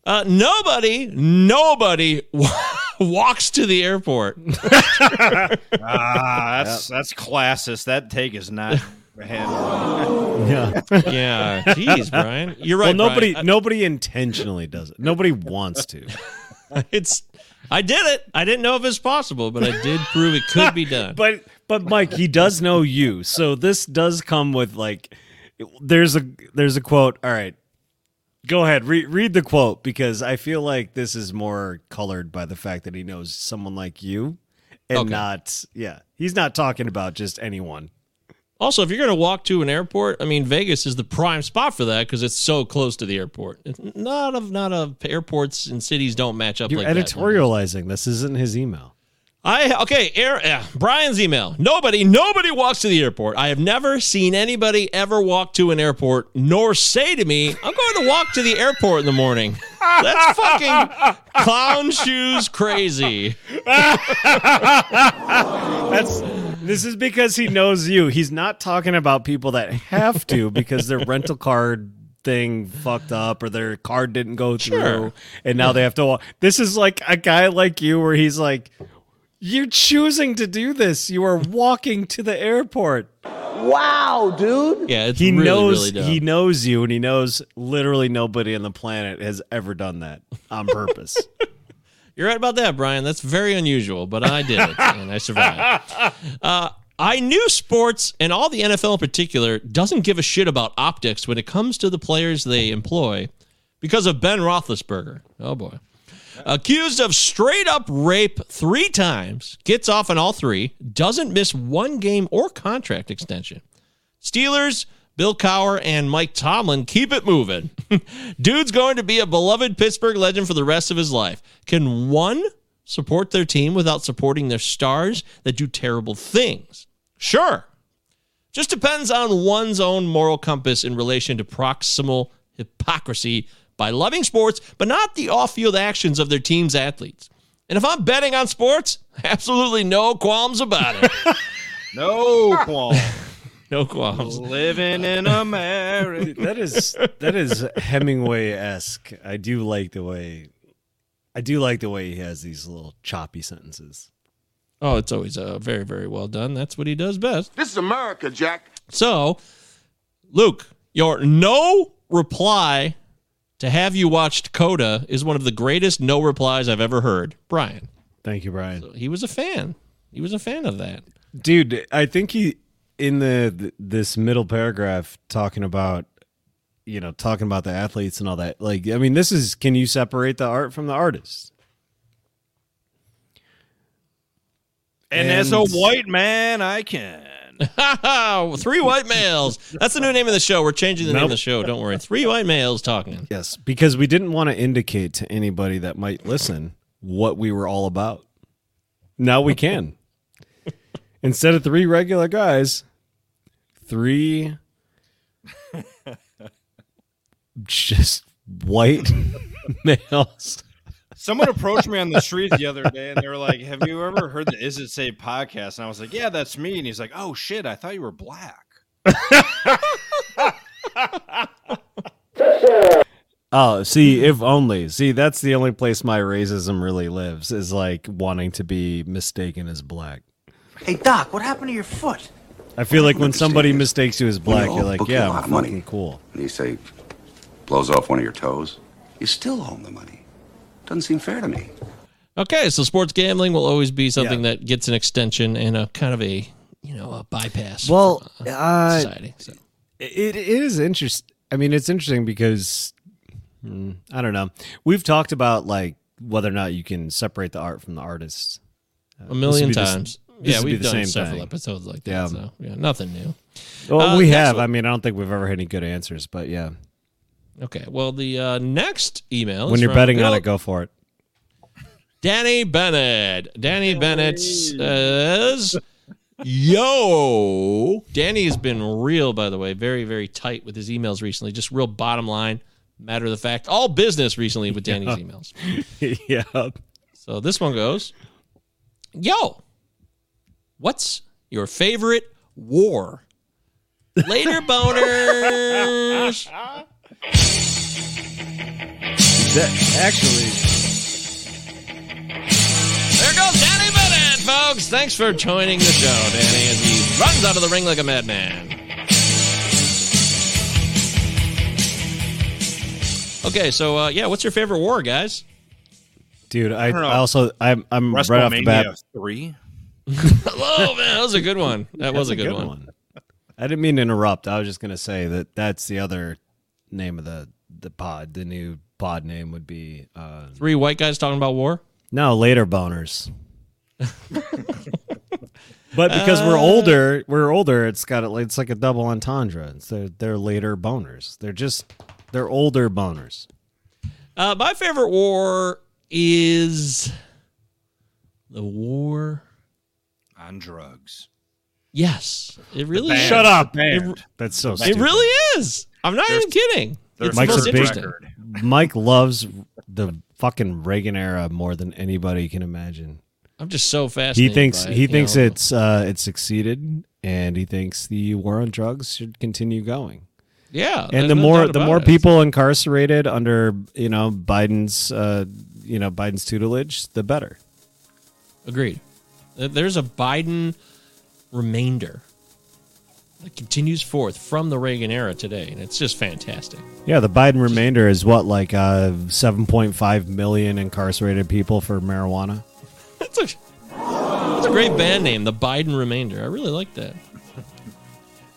Uh, nobody, nobody walks to the airport. ah, that's that's classist. That take is not handled. Yeah. yeah. Jeez, Brian. You're right. Well, nobody Brian. nobody intentionally does it. Nobody wants to. it's I did it. I didn't know if it's possible, but I did prove it could be done. But but Mike, he does know you. So this does come with like there's a there's a quote. All right. Go ahead. Read read the quote because I feel like this is more colored by the fact that he knows someone like you and Okay. not yeah. He's not talking about just anyone. Also, if you're going to walk to an airport, I mean, Vegas is the prime spot for that because it's so close to the airport. It's Not of not of airports and cities don't match up You're like that. editorializing. This isn't his email. I okay, air, uh, Brian's email. Nobody, nobody walks to the airport. I have never seen anybody ever walk to an airport nor say to me, "I'm going to walk to the airport in the morning." That's fucking clown shoes crazy. That's this is because he knows you. He's not talking about people that have to because their rental card thing fucked up or their card didn't go through Sure. and now they have to walk. This is like a guy like you where he's like you're choosing to do this. You are walking to the airport. Wow, dude. Yeah, it's he really, knows really dumb. he knows you and he knows literally nobody on the planet has ever done that on purpose. You're right about that, Brian. That's very unusual, but I did it and I survived. Uh, I knew sports and all the NFL in particular doesn't give a shit about optics when it comes to the players they employ because of Ben Roethlisberger. Oh boy. Accused of straight up rape three times, gets off on all three, doesn't miss one game or contract extension. Steelers, Bill Cowher, and Mike Tomlin keep it moving. Dude's going to be a beloved Pittsburgh legend for the rest of his life. Can one support their team without supporting their stars that do terrible things? Sure. Just depends on one's own moral compass in relation to proximal hypocrisy by loving sports, but not the off field actions of their team's athletes. And if I'm betting on sports, absolutely no qualms about it. No qualm. no qualms. Living in America. that is that is Hemingway esque. I do like the way I do like the way he has these little choppy sentences. Oh, it's always uh, very, very well done. That's what he does best. This is America, Jack. So, Luke, your no reply to have you watched Coda is one of the greatest no replies I've ever heard. Brian. Thank you, Brian. So he was a fan. He was a fan of that. Dude, I think he in the this middle paragraph talking about you know, talking about the athletes and all that. Like, I mean, this is can you separate the art from the artist? And, as a white man, I can. Three white males. That's the new name of the show. We're changing the name of the show. Don't worry. Three white males talking. Yes, because we didn't want to indicate to anybody that might listen what we were all about. Now we can. Instead of three regular guys, three just white males. Someone approached me on the street the other day and they were like, Have you ever heard the Is It Safe podcast? And I was like, Yeah, that's me. And he's like, Oh shit, I thought you were black. Oh, see, if only. See, that's the only place my racism really lives is like wanting to be mistaken as black. Hey, Doc, what happened to your foot? I feel like when somebody mistakes you as black, Well, you're like, book you a yeah, lot I'm of money. fucking cool. And you say, blows off one of your toes. You still own the money. Doesn't seem fair to me. Okay, so sports gambling will always be something that gets an extension and a kind of a you know a bypass. Well, from, uh, uh, society. So. It, it is interesting. I mean, it's interesting because hmm, I don't know. We've talked about like whether or not you can separate the art from the artist Uh, a million would the times. this yeah, we've the done same several thing. episodes like that. Yeah. So yeah, nothing new. Well, Uh, we have. one. I mean, I don't think we've ever had any good answers, but yeah. Okay, well the uh, next email is when you're betting on it, go for it. Danny Bennett. Danny Bennett says, Yo. Danny has been real, by the way, very, very tight with his emails recently. Just real bottom line, matter of the fact, all business recently with Danny's Yeah. emails. yeah. So this one goes, Yo, what's your favorite war? Later, boners. That, actually, There goes Danny Bennett, folks. Thanks for joining the show, Danny, as he runs out of the ring like a madman. Okay, so uh, yeah, what's your favorite war, guys? dude, I, don't. I also I'm I'm right off the bat. WrestleMania three. oh man, that was a good one. That was a That's good, one. I didn't mean to interrupt. I was just gonna say that that's the other name of the the pod. The new pod name would be uh, Three white guys talking about war. no later boners. but because Uh, we're older, we're older. It's got it. It's like a double entendre. It's they're, they're later boners. They're just they're older boners. Uh, my favorite war is the war. On drugs. Yes, it really is. Shut up. It- that's so. It stupid. really is. I'm not There's- even kidding. It's Mike's a big- record. Mike loves the fucking Reagan era more than anybody can imagine. I'm just so He fascinated. thinks by it, he thinks know. it's uh, it's succeeded, and he thinks the war on drugs should continue going. yeah. and the no more the more it. people incarcerated under you know Biden's uh, you know Biden's tutelage, the better. Agreed. There's a Biden remainder that continues forth from the Reagan era today, and it's just fantastic. Yeah, the Biden remainder is what like uh, seven point five million incarcerated people for marijuana. That's a, that's a great band name, the Biden remainder. I really like that.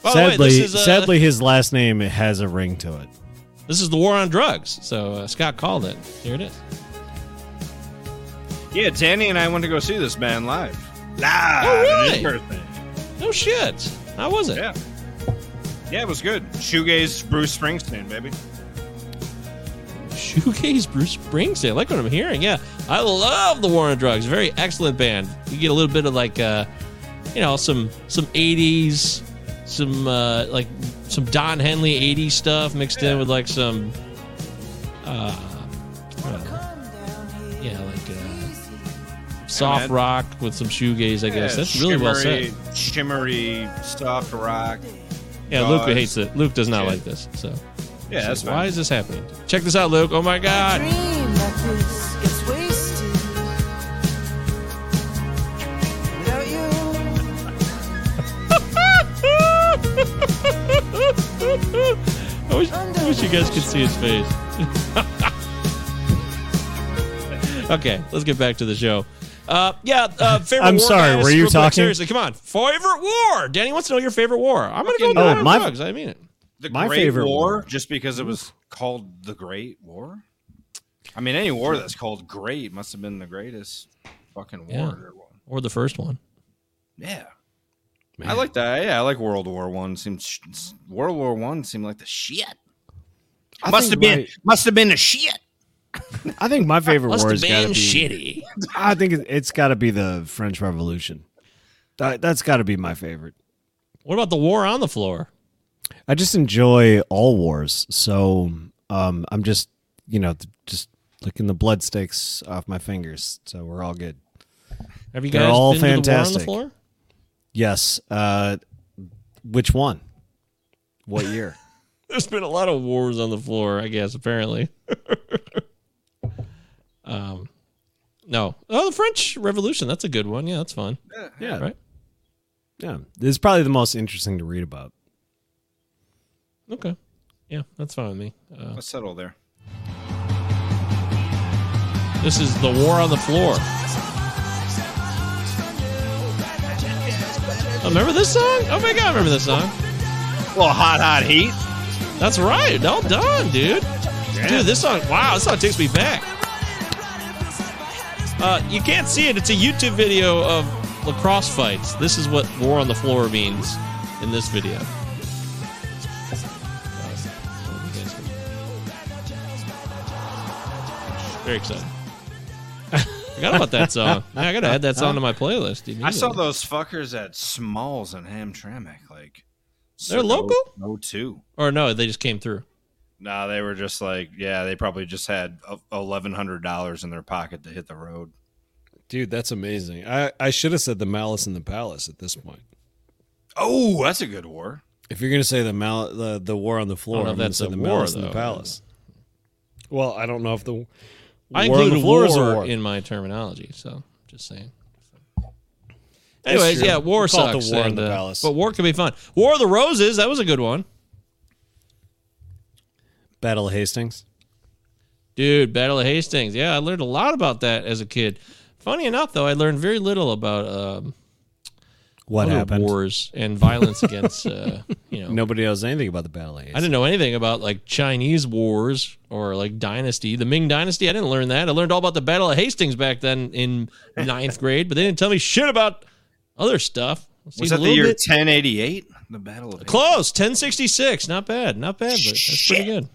By the way, sadly, this is, uh, sadly, his last name has a ring to it. This is the war on drugs. So uh, Scott called it. Here it is. Yeah, Danny and I went to go see this band live. Live. Oh, really? birthday. No shit. How was it? Yeah. Yeah, it was good. Shoegaze, Bruce Springsteen, baby. Shoegaze Bruce Springsteen. I like what I'm hearing. Yeah, I love the War on Drugs. Very excellent band. You get a little bit of like, uh, you know, some some '80s some uh, like some Don Henley '80s stuff mixed in with like some, uh, soft man. rock with some shoegaze. I guess Yeah, that's really well said. shimmery, Shimmery, soft rock. Yeah, Luke hates it. Luke does not Yeah. like this. So Yeah, So that's why fine. is this happening? Check this out, Luke. Oh my God. I wish, I wish you guys could see his face. okay, let's get back to the show. Uh, yeah, uh, favorite I'm war, sorry, guys? were you Real quick, talking? Seriously, come on. Favorite war. Danny wants to know your favorite war. I'm going to go with Oh, War on my- Drugs. I mean it. The My Great favorite War, war. just because it was called the Great War. I mean, any war that's called great must have been the greatest fucking war. Yeah. there. Or the first one. Yeah. I like that. Yeah, I like World War One. Seems World War One seemed like the shit. I must have think been must have been the shit. I think my favorite Must war has got to be shitty. I think it- it's got to be the French Revolution. That, that's got to be my favorite. What about the war on the floor? I just enjoy all wars, so um, I'm just you know just licking the blood sticks off my fingers, so we're all good. Have you They're guys all been to the war on the fantastic. floor? Yes. Uh, which one? What year? There's been a lot of wars on the floor, I guess, apparently. um, no. Oh, the French Revolution. That's a good one. Yeah, that's fun. Yeah. yeah. Right? Yeah, this is probably the most interesting to read about. Okay. Yeah, that's fine with me. Uh, Let's settle there. this is the war on the floor. Oh, remember this song? Oh my god, I remember this song. Well, hot, hot heat. That's right. Well done, dude. Dude, this song, wow, this song takes me back. Uh, you can't see it. It's a YouTube video of lacrosse fights. This is what war on the floor means in this video. Very excited. Forgot about that song. Man, I gotta add that song to my playlist. I saw those fuckers at Smalls and Hamtramck. Like They're local? No, two. Or no, they just came through. No, they were just like, yeah, they probably just had eleven hundred dollars in their pocket to hit the road. Dude, that's amazing. I, I should have said the Malice in the Palace at this point. Oh, that's a good war. If you're gonna say the mal the, the war on the floor, I'm that's say the war, Malice in the. Palace. Well, I don't know if the I war on included the floor war, is a war. in my terminology, so just saying. Anyways, yeah, war We call it the sucks. war in the uh, palace. But war can be fun. War of the Roses, that was a good one. Battle of Hastings. Dude, Battle of Hastings. Yeah, I learned a lot about that as a kid. Funny enough, though, I learned very little about um, What happened? wars and violence against, uh, you know. Nobody knows anything about the Battle of Hastings. I didn't know anything about like Chinese wars or like dynasty, the Ming dynasty. I didn't learn that. I learned all about the Battle of Hastings back then in ninth grade, but they didn't tell me shit about other stuff. Was that the year bit- ten eighty eight? The Battle of Close, 1066. Not bad, not bad, but that's pretty good.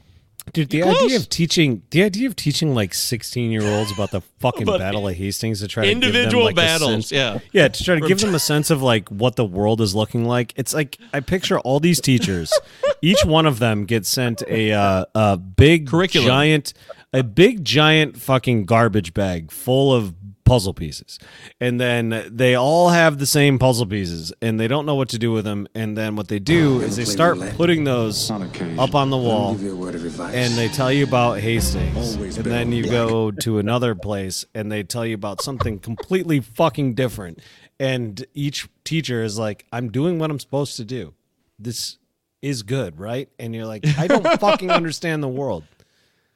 Dude, the Close. idea of teaching the idea of teaching like 16 year olds about the fucking About Battle of Hastings to try to individual give them, like, a battles, sense- yeah. yeah, to try to give them a sense of like what the world is looking like. It's like I picture all these teachers, each one of them gets sent a uh, a big Curriculum. giant, a big giant fucking garbage bag full of puzzle pieces, and then they all have the same puzzle pieces, and they don't know what to do with them. And then what they do is they start putting those up on the wall, and they tell you about Hastings, and then you go to another place, and they tell you about something completely fucking different. And each teacher is like, "I'm doing what I'm supposed to do. This is good, right?" And you're like, "I don't fucking understand the world."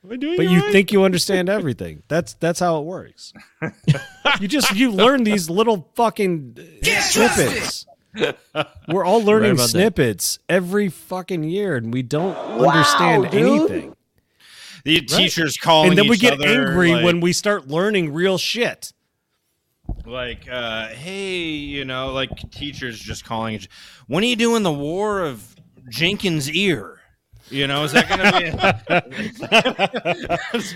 Am I doing But you right? think you understand everything. That's that's how it works. you just you learn these little fucking snippets. We're all learning about that. snippets every fucking year, and we don't understand dude. anything. The teachers calling and then we get other, angry like- when we start learning real shit. like uh hey you know like teachers just calling when are you doing the war of jenkins ear you know is that gonna be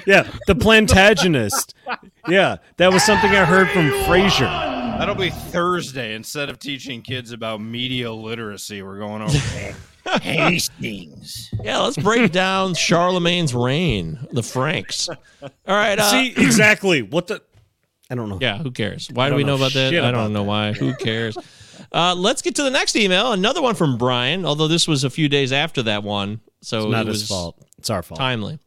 Yeah, the Plantagenets. Yeah, that was something I heard from Frasier. That'll be Thursday. Instead of teaching kids about media literacy, we're going over Hastings. Yeah, let's break down Charlemagne's reign, the Franks. All right. Uh, See exactly what the. I don't know. Yeah, who cares? Why do we know know about that? shit I don't know why. Who cares? Uh, let's get to the next email. Another one from Brian, although this was a few days after that one. So It's not it his fault. It's our fault. Timely.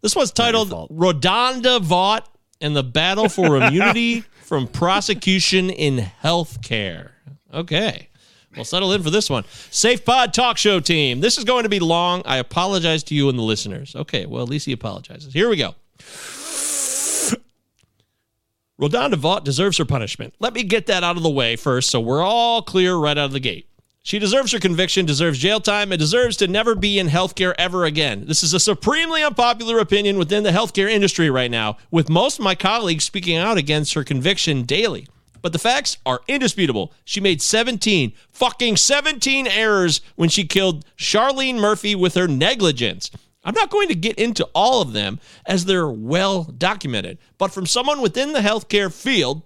This one's titled RaDonda Vaught and the Battle for Immunity from Prosecution in Healthcare. Okay. Well, settle in for this one. Safe Pod Talk Show team. This is going to be long. I apologize to you and the listeners. Okay, well, at least he apologizes. Here we go. RaDonda Vaught deserves her punishment. Let me get that out of the way first so we're all clear right out of the gate. She deserves her conviction, deserves jail time, and deserves to never be in healthcare ever again. This is a supremely unpopular opinion within the healthcare industry right now, with most of my colleagues speaking out against her conviction daily. But the facts are indisputable. She made 17, fucking 17 errors when she killed Charlene Murphey with her negligence. I'm not going to get into all of them as they're well documented, but from someone within the healthcare field,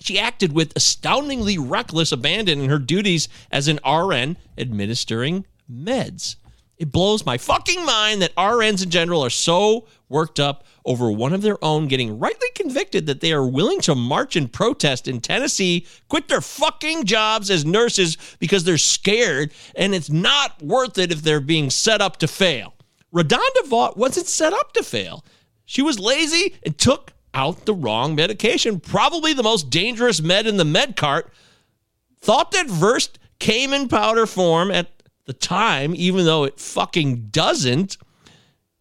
she acted with astoundingly reckless abandon in her duties as an RN administering meds. It blows my fucking mind that RNs in general are so worked up over one of their own getting rightly convicted that they are willing to march and protest in Tennessee, quit their fucking jobs as nurses because they're scared and it's not worth it if they're being set up to fail. RaDonda Vaught wasn't set up to fail. She was lazy and took out the wrong medication, probably the most dangerous med in the med cart. Thought that Versed came in powder form at the time, even though it fucking doesn't.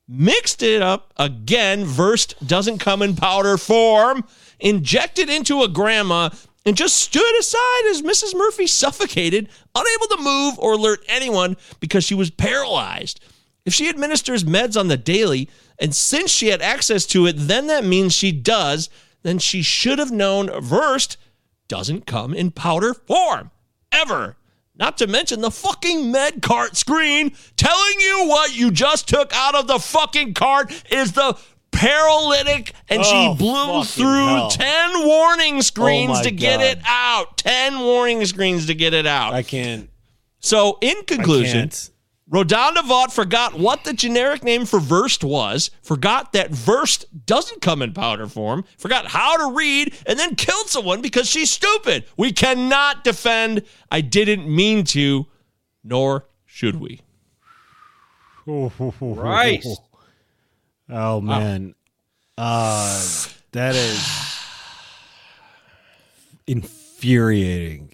Mixed it up again. Versed doesn't come in powder form. Injected into a grandma and just stood aside as Mrs. Murphey suffocated, unable to move or alert anyone because she was paralyzed. If she administers meds on the daily, and since she had access to it, then that means she does, then she should have known Versed doesn't come in powder form. Ever. Not to mention the fucking med cart screen telling you what you just took out of the fucking cart is the paralytic, and Oh, she blew through hell. 10 warning oh screens my to get God. it out. 10 warning screens to get it out. I can't. So, in conclusion, can't. Vaught forgot what the generic name for Versed was, forgot that Versed doesn't come in powder form, forgot how to read, and then killed someone because she's stupid. We cannot defend I didn't mean to, nor should we. Right. Oh man. Uh that is infuriating.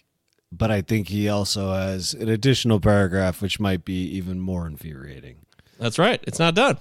But I think he also has an additional paragraph which might be even more infuriating. That's right. It's not done.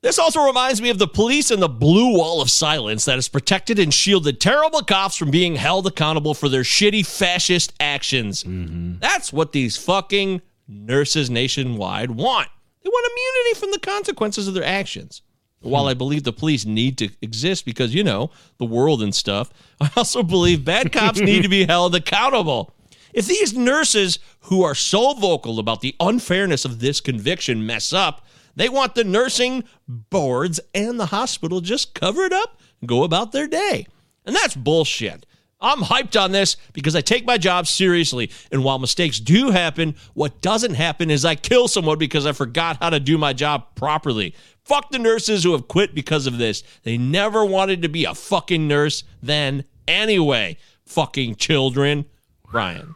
This also reminds me of the police and the blue wall of silence that has protected and shielded terrible cops from being held accountable for their shitty fascist actions. Mm-hmm. That's what these fucking nurses nationwide want. They want immunity from the consequences of their actions. While I believe the police need to exist because, you know, the world and stuff, I also believe bad cops need to be held accountable. If these nurses who are so vocal about the unfairness of this conviction mess up, they want the nursing boards and the hospital just cover it up and go about their day. And that's bullshit. I'm hyped on this because I take my job seriously. And while mistakes do happen, what doesn't happen is I kill someone because I forgot how to do my job properly. Fuck the nurses who have quit because of this. They never wanted to be a fucking nurse then anyway. Fucking children. Ryan.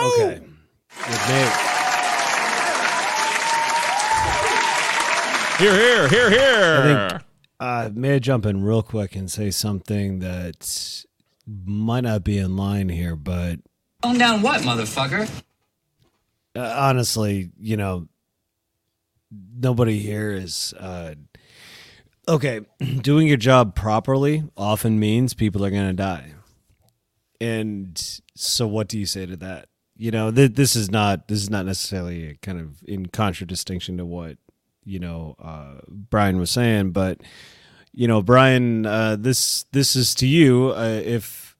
Okay. It may- Here, here, here, here. I think uh, may I jump in real quick and say something that might not be in line here, but Calm down what, motherfucker? uh, honestly, you know, nobody here is uh, okay. Doing your job properly often means people are going to die, and so what do you say to that? You know, th- this is not this is not necessarily kind of in contradistinction to what you know uh, Brian was saying, but you know, Brian, uh, this this is to you. Uh, if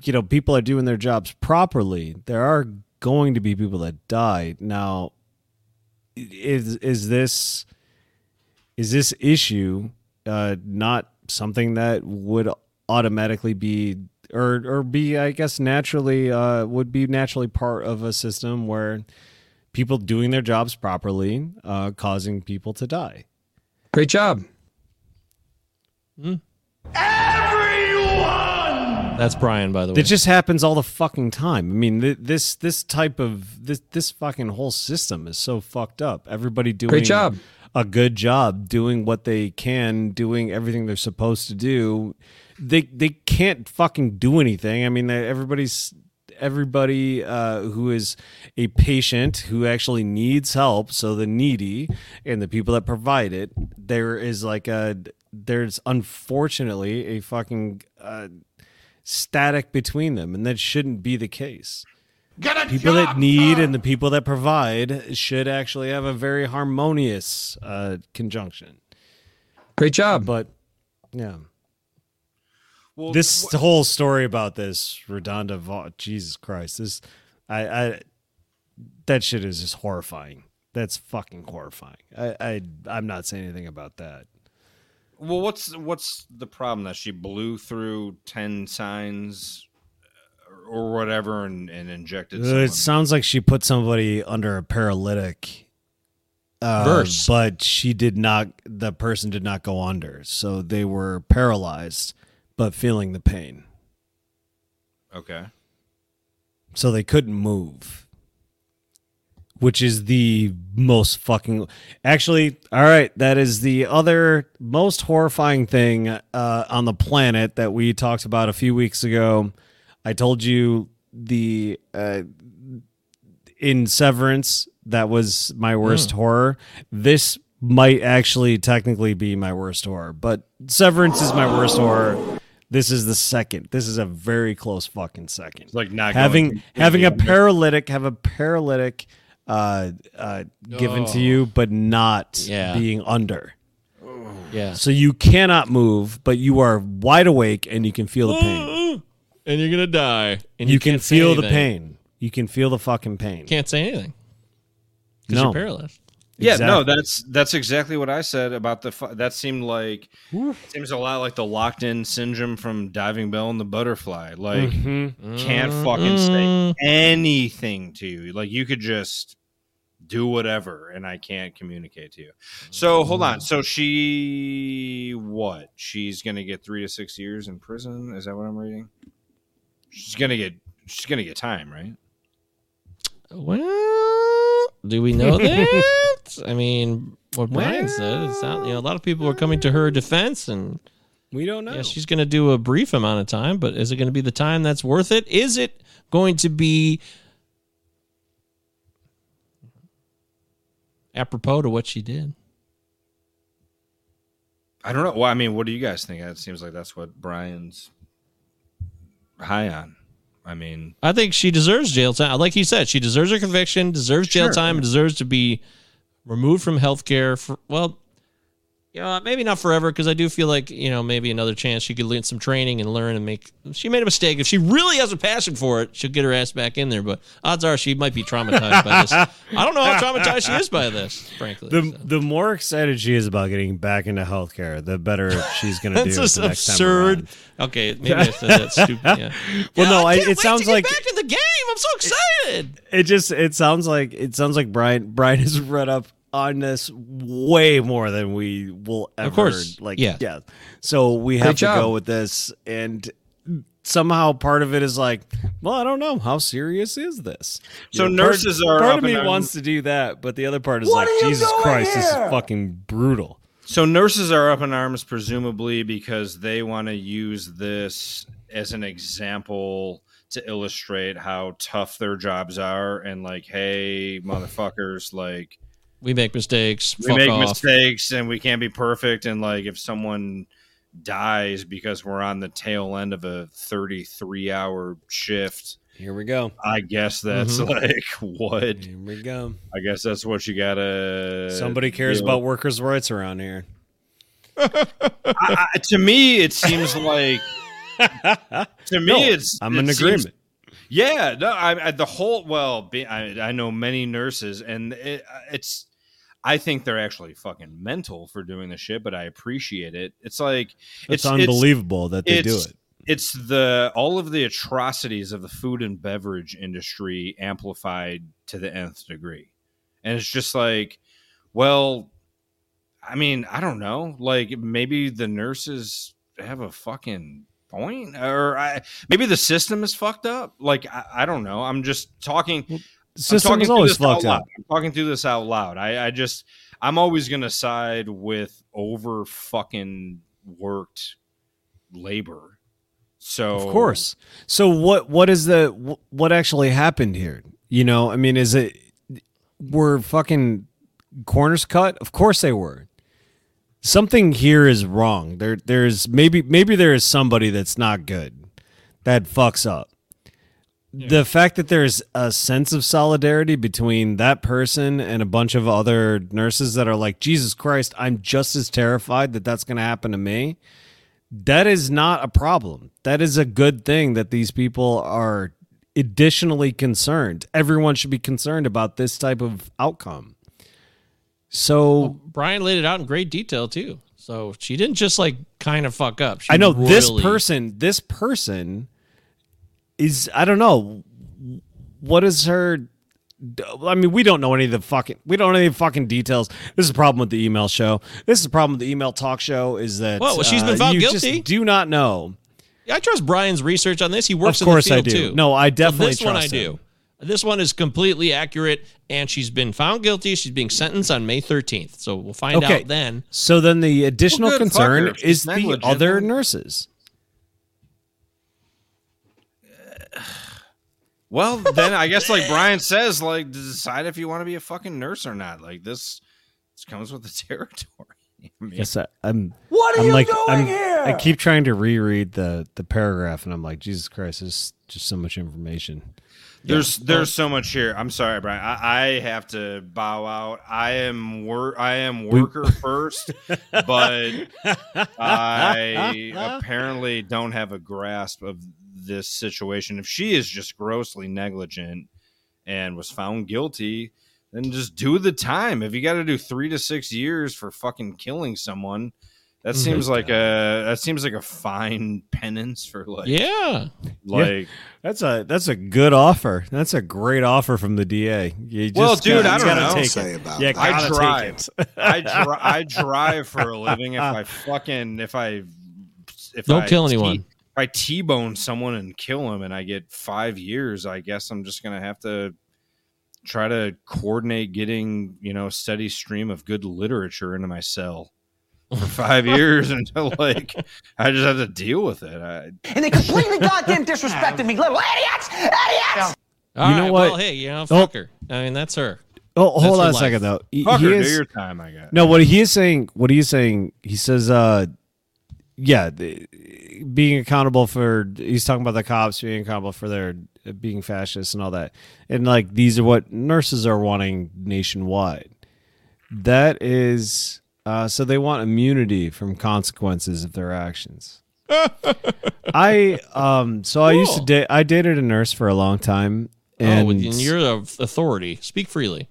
you know people are doing their jobs properly, there are going to be people that die. Now, is is this is this issue uh, not something that would automatically be or or be I guess naturally uh, would be naturally part of a system where people doing their jobs properly uh, causing people to die. Great job. That's Brian, by the way. It just happens all the fucking time. I mean, th- this this type of this this fucking whole system is so fucked up. Everybody doing Great job. a good job, doing what they can, doing everything they're supposed to do. They they can't fucking do anything. I mean, everybody's everybody uh, who is a patient who actually needs help. So the needy and the people that provide it, there is like a there's unfortunately a fucking uh, static between them, and that shouldn't be the case. people that need and the people that provide should actually have a very harmonious uh, conjunction. Great job. But yeah. Well, this whole story about this RaDonda Vaught, Jesus Christ, this I, I that shit is just horrifying. That's fucking horrifying. I, I I'm not saying anything about that. Well, what's what's the problem that she blew through ten signs uh, or whatever and, and injected? Uh, someone? It sounds like she put somebody under a paralytic uh, Verse. but she did not. The person did not go under, so they were paralyzed, but feeling the pain, Okay. so they couldn't move. Which is the most fucking. Actually, all right, that is the other most horrifying thing uh, on the planet that we talked about a few weeks ago. I told you the uh, in Severance that was my worst horror. This might actually technically be my worst horror, but Severance is my worst horror. This is the second. This is a very close fucking second. It's like not having having a paralytic have a paralytic uh, uh, given to you, but not Yeah. being under. Yeah. So you cannot move, but you are wide awake and you can feel the pain. and you're gonna die. And you, can can't say feel the anything. pain. You can feel the fucking pain. Can't say anything. Because No. you're paralyzed. Yeah, no, that's that's exactly what I said about the. That seemed like seems a lot like the locked in syndrome from Diving Bell and the Butterfly. Like Mhm. can't fucking say anything to you. Like you could just do whatever, and I can't communicate to you. So hold on. So she what? She's gonna get three to six years in prison. Is that what I'm reading? She's gonna get. She's gonna get time, right? Well, do we know that? I mean, what Brian said, it sound, you know, a lot of people are coming to her defense, and we don't know. Yeah, she's going to do a brief amount of time, but is it going to be the time that's worth it? Is it going to be apropos to what she did? I don't know. Well, I mean, what do you guys think? It seems like that's what Brian's high on. I mean, I think she deserves jail time. Like you said, she deserves her conviction, deserves jail Sure. time, and deserves to be removed from healthcare for well, you know, maybe not forever because I do feel like you know maybe another chance she could learn some training and learn and make. She made a mistake. If she really has a passion for it, she'll get her ass back in there. But odds are she might be traumatized by this. I don't know how traumatized she is by this, frankly. The the more excited she is about getting back into healthcare, the better she's going to do. That's it just the next absurd. Okay, maybe I said that stupid. Yeah. well, no, I, it sounds like back in the game. I'm so excited. it just it sounds like it sounds like Brian Brian has read up on this way more than we will ever Of course, like yeah. yeah. So we Great have to job. go with this and somehow part of it is like well i don't know. How serious is this? So part- nurses are part up of me and wants to do that but the other part is What like jesus doing christ this is fucking brutal. So nurses are up in arms, presumably because they want to use this as an example to illustrate how tough their jobs are, and like, hey, motherfuckers, like We make mistakes. we Fuck make off. mistakes and we can't be perfect, and like if someone dies because we're on the tail end of a 33 hour shift here we go i guess that's Mhm. like what here we go i guess that's what you gotta somebody cares deal about workers rights around here I, I- to me, it seems like to me, No, it's I'm it in seems- agreement. Yeah, no, I, I the whole well, be, I, I know many nurses, and it, it's. I think they're actually fucking mental for doing the shit, but I appreciate it. It's like it's, unbelievable that they do it it's the all of the atrocities of the food and beverage industry amplified to the nth degree. And it's just like, well, I mean, I don't know. Like maybe the nurses have a fucking point, or I, maybe the system is fucked up. Like I, I don't know. I'm just talking. System talking is always fucked loud. up. I'm talking through this out loud. I, I just I'm always gonna side with over fucking worked labor. So Of course. So what what is the what actually happened here? You know, I mean, is it were fucking corners cut? Of course they were. Something here is wrong. There there's maybe maybe there is somebody that's not good that fucks up. The fact that there's a sense of solidarity between that person and a bunch of other nurses that are like, Jesus Christ, I'm just as terrified that that's going to happen to me that is not a problem. That is a good thing that these people are additionally concerned. Everyone should be concerned about this type of outcome. So Brian laid it out in great detail too. So she didn't just like kind of fuck up. She I know this person, this person is I don't know what is her I mean, we don't know any of the fucking we don't know any fucking details. This is the problem with the email show. This is the problem with the email talk show is that Well, well, she's been uh, found you guilty. Just do not know. Yeah, I trust Brian's research on this. He works Of course in I the field do. too. No, I So definitely this one I trust do. Him. This one is completely accurate, and she's been found guilty. She's being sentenced on May 13th. So we'll find Okay. out then. So then the additional oh, Well, concern her. If she's is the negligent, other nurses. Well, then I guess like Brian says, like decide if you want to be a fucking nurse or not. Like this, this comes with the territory. I mean, Yes, I, I'm. What are I'm you like, doing I'm, here? I keep trying to reread the the paragraph, and I'm like, Jesus Christ, there's just so much information. There's there's so much here. I'm sorry, Brian. I, I have to bow out. I am wor- I am worker first, but I apparently don't have a grasp of this situation. If she is just grossly negligent and was found guilty, then just do the time. If you got to do three to six years for fucking killing someone, that Mhm. seems like a that seems like a fine penance for like Yeah. like. Yeah. that's a that's a good offer. That's a great offer from the DA. You just Well, dude, gotta, I don't gotta know. Take Say it. about You that. I drive. I, dri- I drive for a living. If I fucking if I if Don't I kill T- anyone. if I t-bone someone and kill him, and I get five years, I guess I'm just gonna have to try to coordinate getting you know a steady stream of good literature into my cell for five years until like I just have to deal with it. I, And they completely goddamn disrespected me, little idiots! Idiots! All You know right, what? Well, hey, you know, Oh. her. I mean, that's her. Oh, hold her on a life. second though. He, Fuck he her, do your time, I guess. No, what he is saying, what he is saying, he says, uh, yeah, the, being accountable for, he's talking about the cops being accountable for their uh, being fascists and all that. And like, these are what nurses are wanting nationwide. That is, uh, so they want immunity from consequences of their actions. I, um, so I used to Cool. date, I dated a nurse for a long time. And oh, and you're the authority. Speak freely.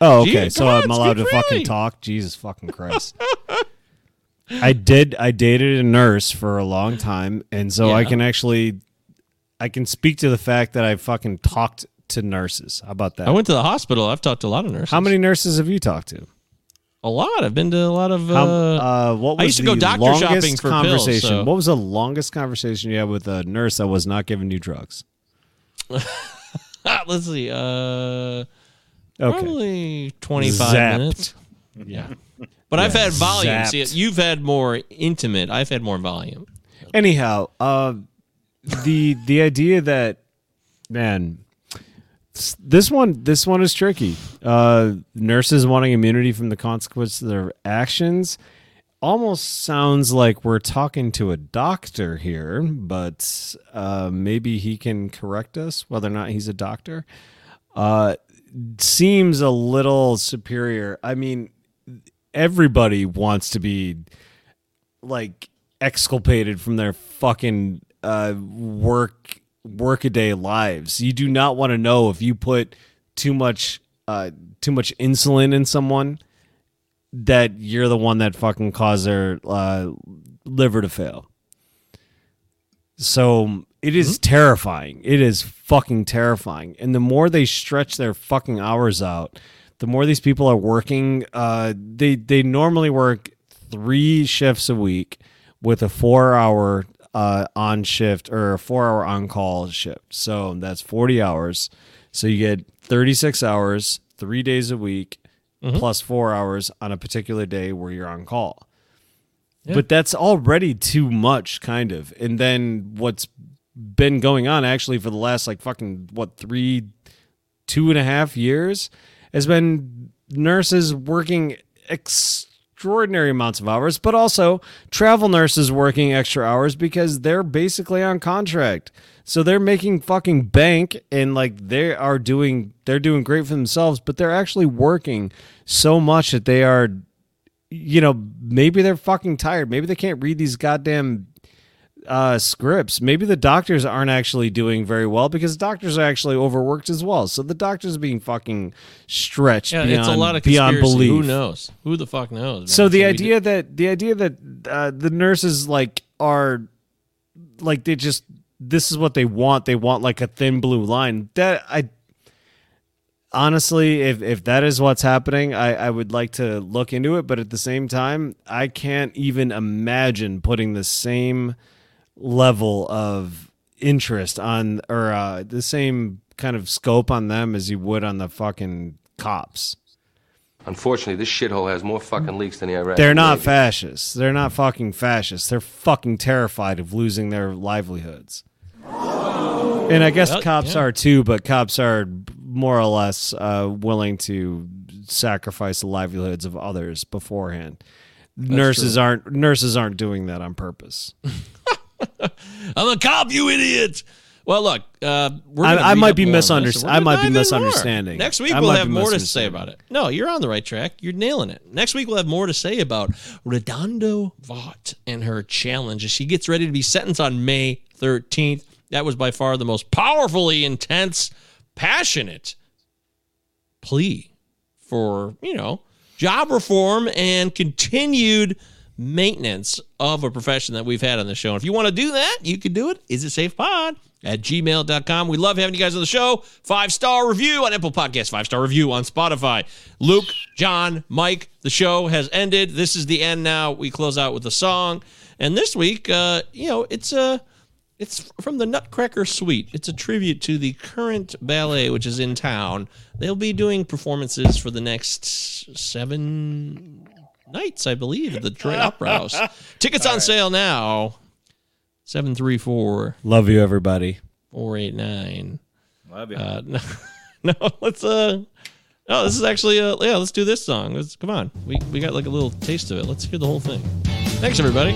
Oh, okay. So come on, I'm allowed to speak fucking talk. Jesus fucking Christ. I did. I dated a nurse for a long time, and so I Yeah. can actually, I can speak to the fact that I fucking talked to nurses. How about that? I went to the hospital. I've talked to a lot of nurses. How many nurses have you talked to? A lot. I've been to a lot of. Uh, How, uh, what was I used to go the doctor longest shopping for pills, conversation? so- What was the longest conversation you had with a nurse that was not giving you drugs? let's see. Uh, Okay. Probably 25 Zapped. minutes. Yeah. But I've had volume. See, you've had more intimate. I've had more volume. Anyhow, uh, the the idea that man, this one this one is tricky. Uh, nurses wanting immunity from the consequences of their actions almost sounds like we're talking to a doctor here, but uh, maybe he can correct us whether or not he's a doctor. Uh, seems a little superior. I mean, everybody wants to be like exculpated from their fucking uh, work workaday lives. You do not want to know if you put too much uh, too much insulin in someone, that you're the one that fucking caused their uh, liver to fail. So it is terrifying. It is fucking terrifying. And the more they stretch their fucking hours out, the more these people are working. Uh, they they normally work three shifts a week with a four hour uh, on shift or a four hour on call shift. So that's forty hours. So you get thirty six hours, three days a week, Mhm. plus four hours on a particular day where you're on call. Yeah. But that's already too much, kind of. And then what's been going on actually for the last like fucking what three, two and a half years has been nurses working extraordinary amounts of hours, but also travel nurses working extra hours because they're basically on contract. So they're making fucking bank and like they are doing they're doing great for themselves, but they're actually working so much that they are you know, maybe they're fucking tired. Maybe they can't read these goddamn uh, scripts. Maybe the doctors aren't actually doing very well because doctors are actually overworked as well. So the doctors are being fucking stretched Yeah, beyond, it's a lot of beyond conspiracy. belief. Who knows? Who the fuck knows? man? So the idea that the idea that uh, the nurses like are like they just this is what they want. They want like a thin blue line. That I honestly, if if that is what's happening, I I would like to look into it. But at the same time, I can't even imagine putting the same level of interest on or uh, the same kind of scope on them as you would on the fucking cops. Unfortunately, this shithole has more fucking leaks than the Iraq. They're not Navy. fascists. They're not fucking fascists. They're fucking terrified of losing their livelihoods. And I guess Well, cops yeah. are too, but cops are more or less uh, willing to sacrifice the livelihoods of others beforehand. nurses true. aren't nurses aren't doing that on purpose. I'm a cop, you idiot. Well, look, uh, we're I- I might be more on this, misunderst- and we're I might be in more. misunderstanding. Next week I we'll have more to say about it. No, you're on the right track. You're nailing it. Next week we'll have more to say about RaDonda Vaught and her challenge as she gets ready to be sentenced on May 13th. That was by far the most powerfully intense, passionate plea for, you know, job reform and continued maintenance of a profession that we've had on the show. And if you want to do that, you can do it. Is it safe pod at gmail.com. We love having you guys on the show. Five star review on Apple Podcasts, five star review on Spotify. Luke, John, Mike, the show has ended. This is the end now. We close out with a song. And this week, uh, you know, it's a. It's from the Nutcracker Suite. It's a tribute to the current ballet, which is in town. They'll be doing performances for the next seven nights, I believe, at the Detroit Opera House. Tickets on sale now. 734 Love you, everybody. 489. Love you. Uh, no, no, let's uh no, this is actually uh yeah, let's do this song. Let's come on. We we got like a little taste of it. Let's hear the whole thing. Thanks everybody.